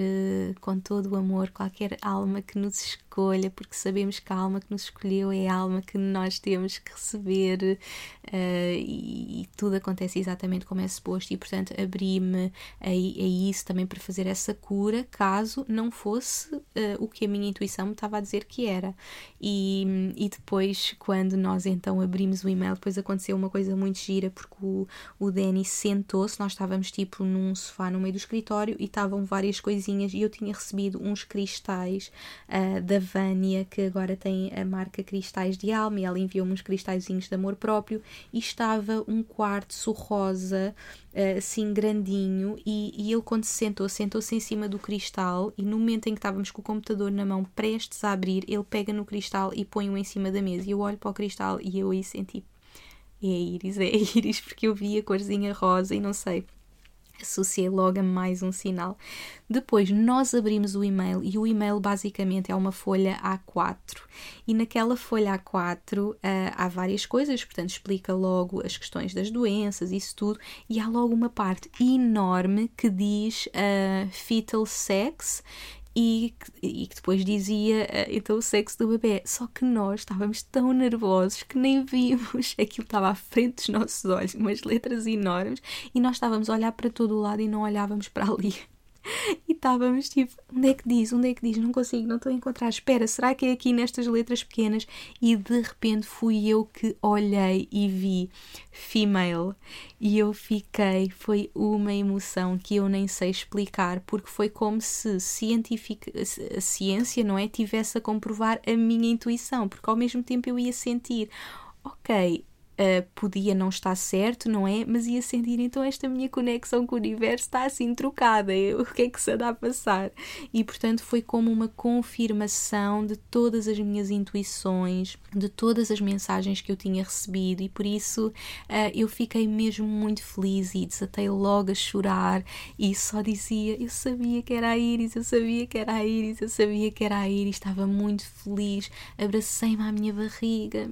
Speaker 1: com todo o amor qualquer alma que nos escolha, porque sabemos que a alma que nos escolheu é a alma que nós temos que receber uh, e, e, tudo acontece exatamente como é suposto, e portanto abri-me a, a, isso também para fazer essa cura, caso não fosse o que a minha intuição me estava a dizer que era. E, e depois, quando nós então abrimos o e-mail, depois aconteceu uma coisa muito gira, porque o, o Danny sentou-se, nós estávamos tipo num sofá no meio do escritório e estavam várias coisinhas e eu tinha recebido uns cristais uh, da Vânia, que agora tem a marca Cristais de Alma, e ela enviou-me uns cristalzinhos de amor próprio e estava um quartzo rosa uh, assim grandinho e, e ele quando se sentou, sentou-se em cima do cristal e no momento em que estávamos com o computador na mão prestes a abrir, ele pega no cristal e põe-o em cima da mesa. E eu olho para o cristal e eu aí senti é a íris, é a íris, porque eu vi a corzinha rosa e não sei. Associei logo a mais um sinal. Depois nós abrimos o e-mail e o e-mail basicamente é uma folha A4 e naquela folha A4 uh, há várias coisas, portanto explica logo as questões das doenças, isso tudo, e há logo uma parte enorme que diz uh, fetal sex e, e que depois dizia eh, então o sexo do bebê. Só que nós estávamos tão nervosos que nem vimos. Aquilo estava à frente dos nossos olhos, umas letras enormes, e nós estávamos a olhar para todo o lado e não olhávamos para ali. E estávamos tipo, onde é que diz? Onde é que diz? Não consigo, não estou a encontrar. Espera, será que é aqui nestas letras pequenas? E de repente fui eu que olhei e vi female. E eu fiquei, foi uma emoção que eu nem sei explicar, porque foi como se científica, a ciência, não é? Tivesse a comprovar a minha intuição, porque ao mesmo tempo eu ia sentir, ok, Uh, podia não estar certo, não é? Mas ia sentir então esta minha conexão com o universo está assim trocada. o que é que se anda a passar? E portanto foi como uma confirmação de todas as minhas intuições, de todas as mensagens que eu tinha recebido, e por isso uh, eu fiquei mesmo muito feliz e desatei logo a chorar e só dizia: Eu sabia que era a Iris, eu sabia que era a Iris, eu sabia que era a Iris, estava muito feliz, abracei-me à minha barriga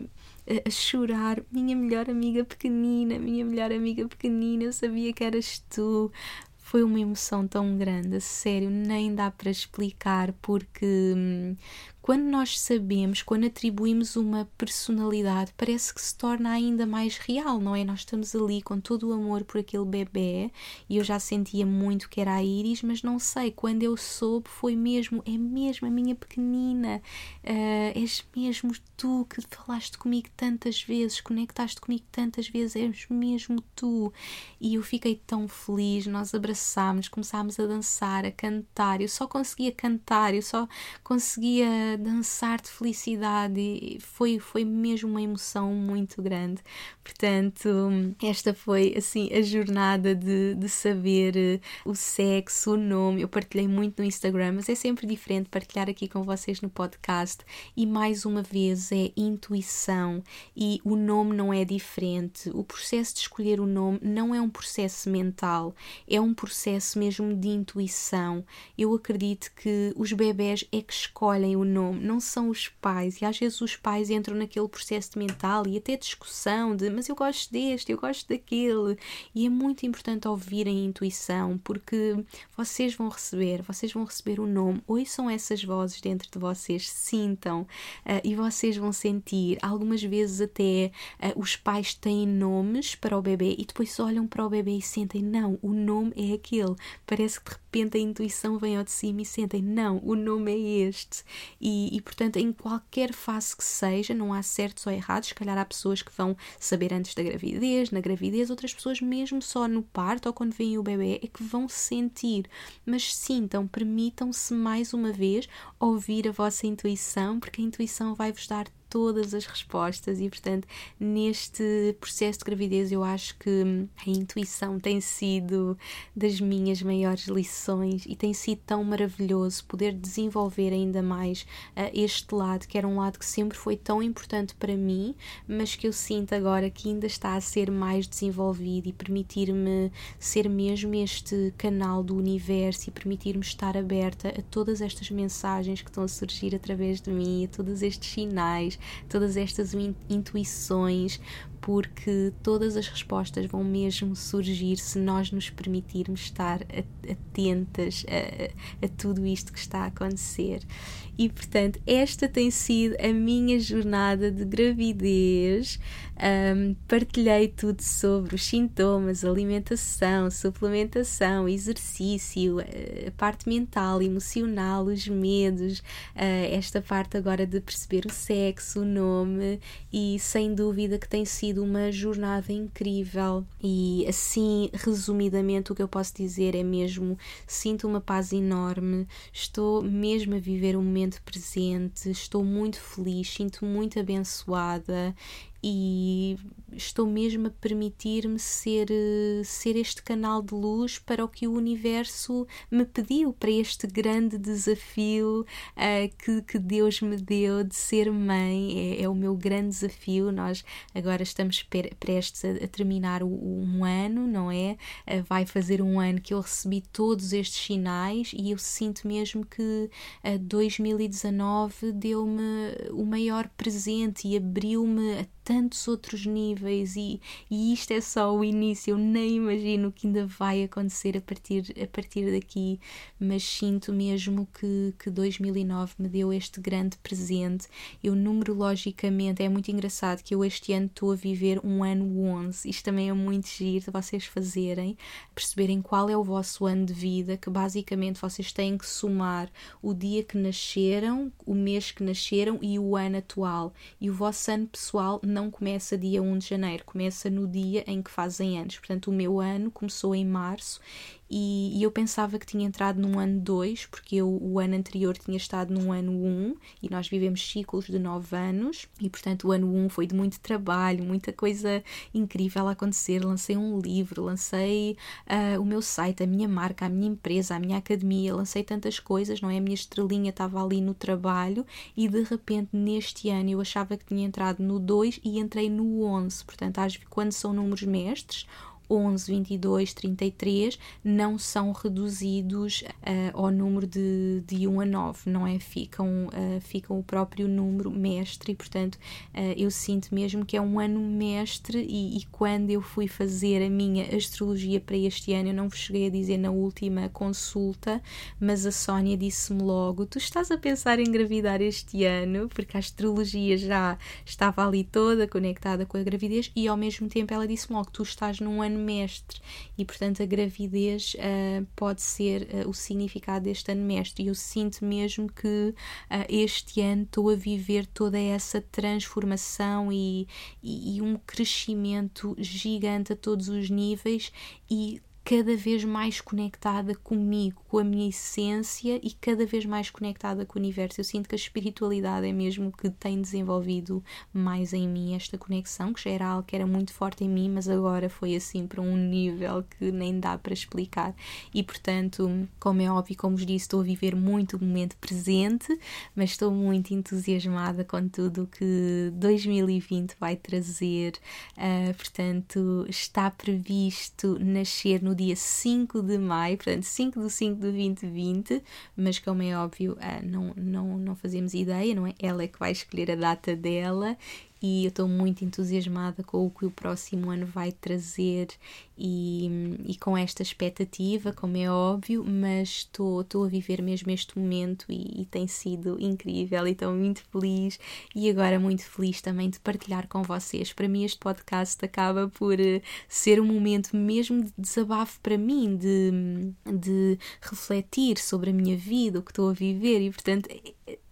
Speaker 1: a chorar, minha melhor amiga pequenina, minha melhor amiga pequenina, eu sabia que eras tu. Foi uma emoção tão grande, sério, nem dá para explicar, porque hum, quando nós sabemos, quando atribuímos uma personalidade, parece que se torna ainda mais real, não é? Nós estamos ali com todo o amor por aquele bebê e eu já sentia muito que era a Iris, mas não sei, quando eu soube, foi mesmo, é mesmo a minha pequenina, uh, és mesmo tu que falaste comigo tantas vezes, conectaste comigo tantas vezes, és mesmo tu. E eu fiquei tão feliz, nós abraçámos, começámos a dançar, a cantar, eu só conseguia cantar, eu só conseguia dançar de felicidade e foi, foi mesmo uma emoção muito grande. Portanto, esta foi assim a jornada de, de saber eh, o sexo, o nome. Eu partilhei muito no Instagram, mas é sempre diferente partilhar aqui com vocês no podcast. E mais uma vez é intuição e o nome não é diferente. O processo de escolher o nome não é um processo mental, é um processo mesmo de intuição. Eu acredito que os bebés é que escolhem o nome não são os pais. E às vezes os pais entram naquele processo mental e até discussão de mas eu gosto deste, eu gosto daquele. E é muito importante ouvir a intuição, porque vocês vão receber, vocês vão receber o nome. Ouçam essas vozes dentro de vocês, sintam uh, e vocês vão sentir. Algumas vezes até uh, os pais têm nomes para o bebê e depois olham para o bebê e sentem, não, o nome é aquele. Parece que de repente a intuição vem ao de cima e sentem, não, o nome é este. E e, portanto, em qualquer fase que seja, não há certos ou errados. Se calhar há pessoas que vão saber antes da gravidez, na gravidez, outras pessoas, mesmo só no parto ou quando vem o bebê, é que vão sentir. Mas sintam, permitam-se mais uma vez ouvir a vossa intuição, porque a intuição vai-vos dar todas as respostas e, portanto, neste processo de gravidez, eu acho que a intuição tem sido das minhas maiores lições e tem sido tão maravilhoso poder desenvolver ainda mais uh, este lado, que era um lado que sempre foi tão importante para mim, mas que eu sinto agora que ainda está a ser mais desenvolvido e permitir-me ser mesmo este canal do universo e permitir-me estar aberta a todas estas mensagens que estão a surgir através de mim, a todos estes sinais, todas estas intuições, porque todas as respostas vão mesmo surgir se nós nos permitirmos estar atentas a, a, tudo isto que está a acontecer. E portanto, esta tem sido a minha jornada de gravidez. Um, partilhei tudo sobre os sintomas, alimentação, suplementação, exercício, a parte mental, emocional, os medos, uh, esta parte agora de perceber o sexo, o nome, e sem dúvida que tem sido uma jornada incrível. E assim, resumidamente, o que eu posso dizer é mesmo: sinto uma paz enorme, estou mesmo a viver um momento presente, estou muito feliz, sinto muito abençoada e estou mesmo a permitir-me ser, ser este canal de luz para o que o universo me pediu, para este grande desafio uh, que, que Deus me deu de ser mãe. É, é, o meu grande desafio. Nós agora estamos prestes a, a terminar o, um ano, não é? Uh, vai fazer um ano que eu recebi todos estes sinais e eu sinto mesmo que uh, 2019 deu-me o maior presente e abriu-me a tantos outros níveis e, e isto é só o início. Eu nem imagino o que ainda vai acontecer a partir, a partir daqui, mas sinto mesmo que, que 2009 me deu este grande presente. Eu, numerologicamente, é muito engraçado que eu este ano estou a viver um ano 11. Isto também é muito giro de vocês fazerem, perceberem qual é o vosso ano de vida, que basicamente vocês têm que somar o dia que nasceram, o mês que nasceram e o ano atual. E o vosso ano pessoal não não começa dia 1 de janeiro, começa no dia em que fazem anos. Portanto, o meu ano começou em março e, e, eu pensava que tinha entrado num ano 2, porque eu, o ano anterior tinha estado num ano 1 um, e nós vivemos ciclos de 9 anos e, portanto, o ano 1 um foi de muito trabalho, muita coisa incrível a acontecer. Lancei um livro, lancei uh, o meu site, a minha marca, a minha empresa, a minha academia, lancei tantas coisas, não é? A minha estrelinha estava ali no trabalho e de repente neste ano eu achava que tinha entrado no 2 e entrei no 11. Portanto, quando são números mestres, 11, 22, 33 não são reduzidos uh, ao número de, de 1 a 9, não é? Ficam, uh, ficam o próprio número mestre e, portanto, uh, eu sinto mesmo que é um ano mestre e, e, quando eu fui fazer a minha astrologia para este ano, eu não vos cheguei a dizer na última consulta, mas a Sónia disse-me logo: Tu estás a pensar em engravidar este ano, porque a astrologia já estava ali toda conectada com a gravidez, e ao mesmo tempo ela disse-me logo: Tu estás num ano mestre e, portanto, a gravidez uh, pode ser uh, o significado deste ano mestre. E eu sinto mesmo que uh, este ano estou a viver toda essa transformação e, e, e um crescimento gigante a todos os níveis e cada vez mais conectada comigo, com a minha essência e cada vez mais conectada com o universo. Eu sinto que a espiritualidade é mesmo que tem desenvolvido mais em mim esta conexão, que já era algo que era muito forte em mim, mas agora foi assim para um nível que nem dá para explicar. E portanto, como é óbvio, como vos disse, estou a viver muito o momento presente, mas estou muito entusiasmada com tudo que 2020 vai trazer. Uh, portanto, está previsto nascer no no dia 5 de maio, portanto 5 de 5 de 2020, mas como é óbvio, ah, não, não, não fazemos ideia, não é? Ela é que vai escolher a data dela e eu estou muito entusiasmada com o que o próximo ano vai trazer e, e com esta expectativa, como é óbvio, mas estou, a viver mesmo este momento e, e tem sido incrível e estou muito feliz e agora muito feliz também de partilhar com vocês. Para mim, este podcast acaba por eh, ser um momento mesmo de desabafo para mim, de, de refletir sobre a minha vida, o que estou a viver e, portanto,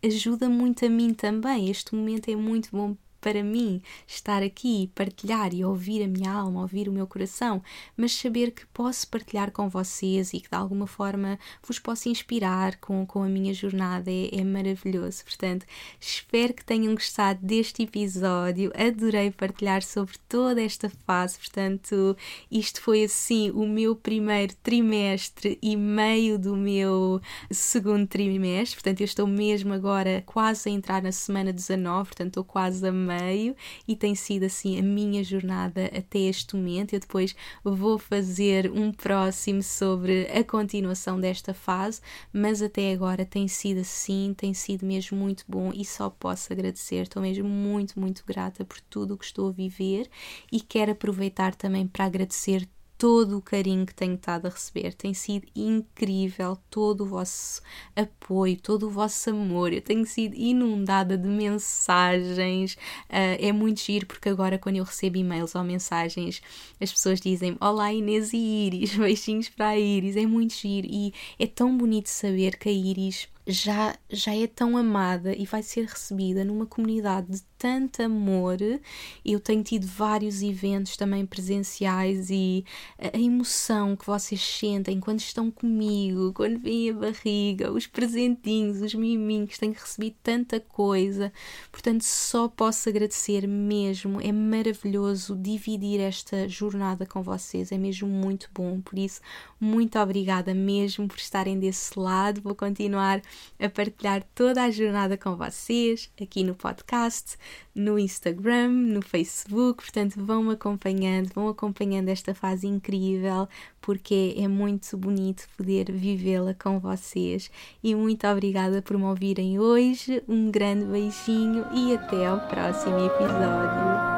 Speaker 1: ajuda muito a mim também. Este momento é muito bom para mim estar aqui, partilhar e ouvir a minha alma, ouvir o meu coração, mas saber que posso partilhar com vocês e que de alguma forma vos posso inspirar com, com a minha jornada é, é maravilhoso. Portanto, espero que tenham gostado deste episódio. Adorei partilhar sobre toda esta fase. Portanto, isto foi assim o meu primeiro trimestre e meio do meu segundo trimestre. Portanto, eu estou mesmo agora quase a entrar na semana 19, portanto, estou quase a meio e tem sido assim a minha jornada até este momento. Eu depois vou fazer um próximo sobre a continuação desta fase, mas até agora tem sido assim, tem sido mesmo muito bom e só posso agradecer. Estou mesmo muito, muito grata por tudo o que estou a viver e quero aproveitar também para agradecer todo o carinho que tenho estado a receber. Tem sido incrível todo o vosso apoio, todo o vosso amor. Eu tenho sido inundada de mensagens. Uh, é muito giro porque agora, quando eu recebo e-mails ou mensagens, as pessoas dizem Olá Inês e Iris, beijinhos para a Iris. É muito giro e é tão bonito saber que a Iris já, já é tão amada e vai ser recebida numa comunidade de tanto amor. Eu tenho tido vários eventos também presenciais e a emoção que vocês sentem quando estão comigo, quando vem a barriga, os presentinhos, os miminhos, tenho recebido tanta coisa. Portanto, só posso agradecer mesmo. É maravilhoso dividir esta jornada com vocês, é mesmo muito bom. Por isso, muito obrigada mesmo por estarem desse lado. Vou continuar a partilhar toda a jornada com vocês aqui no podcast no Instagram, no Facebook, portanto vão acompanhando, vão acompanhando esta fase incrível, porque é muito bonito poder vivê-la com vocês. E muito obrigada por me ouvirem hoje. Um grande beijinho e até ao próximo episódio.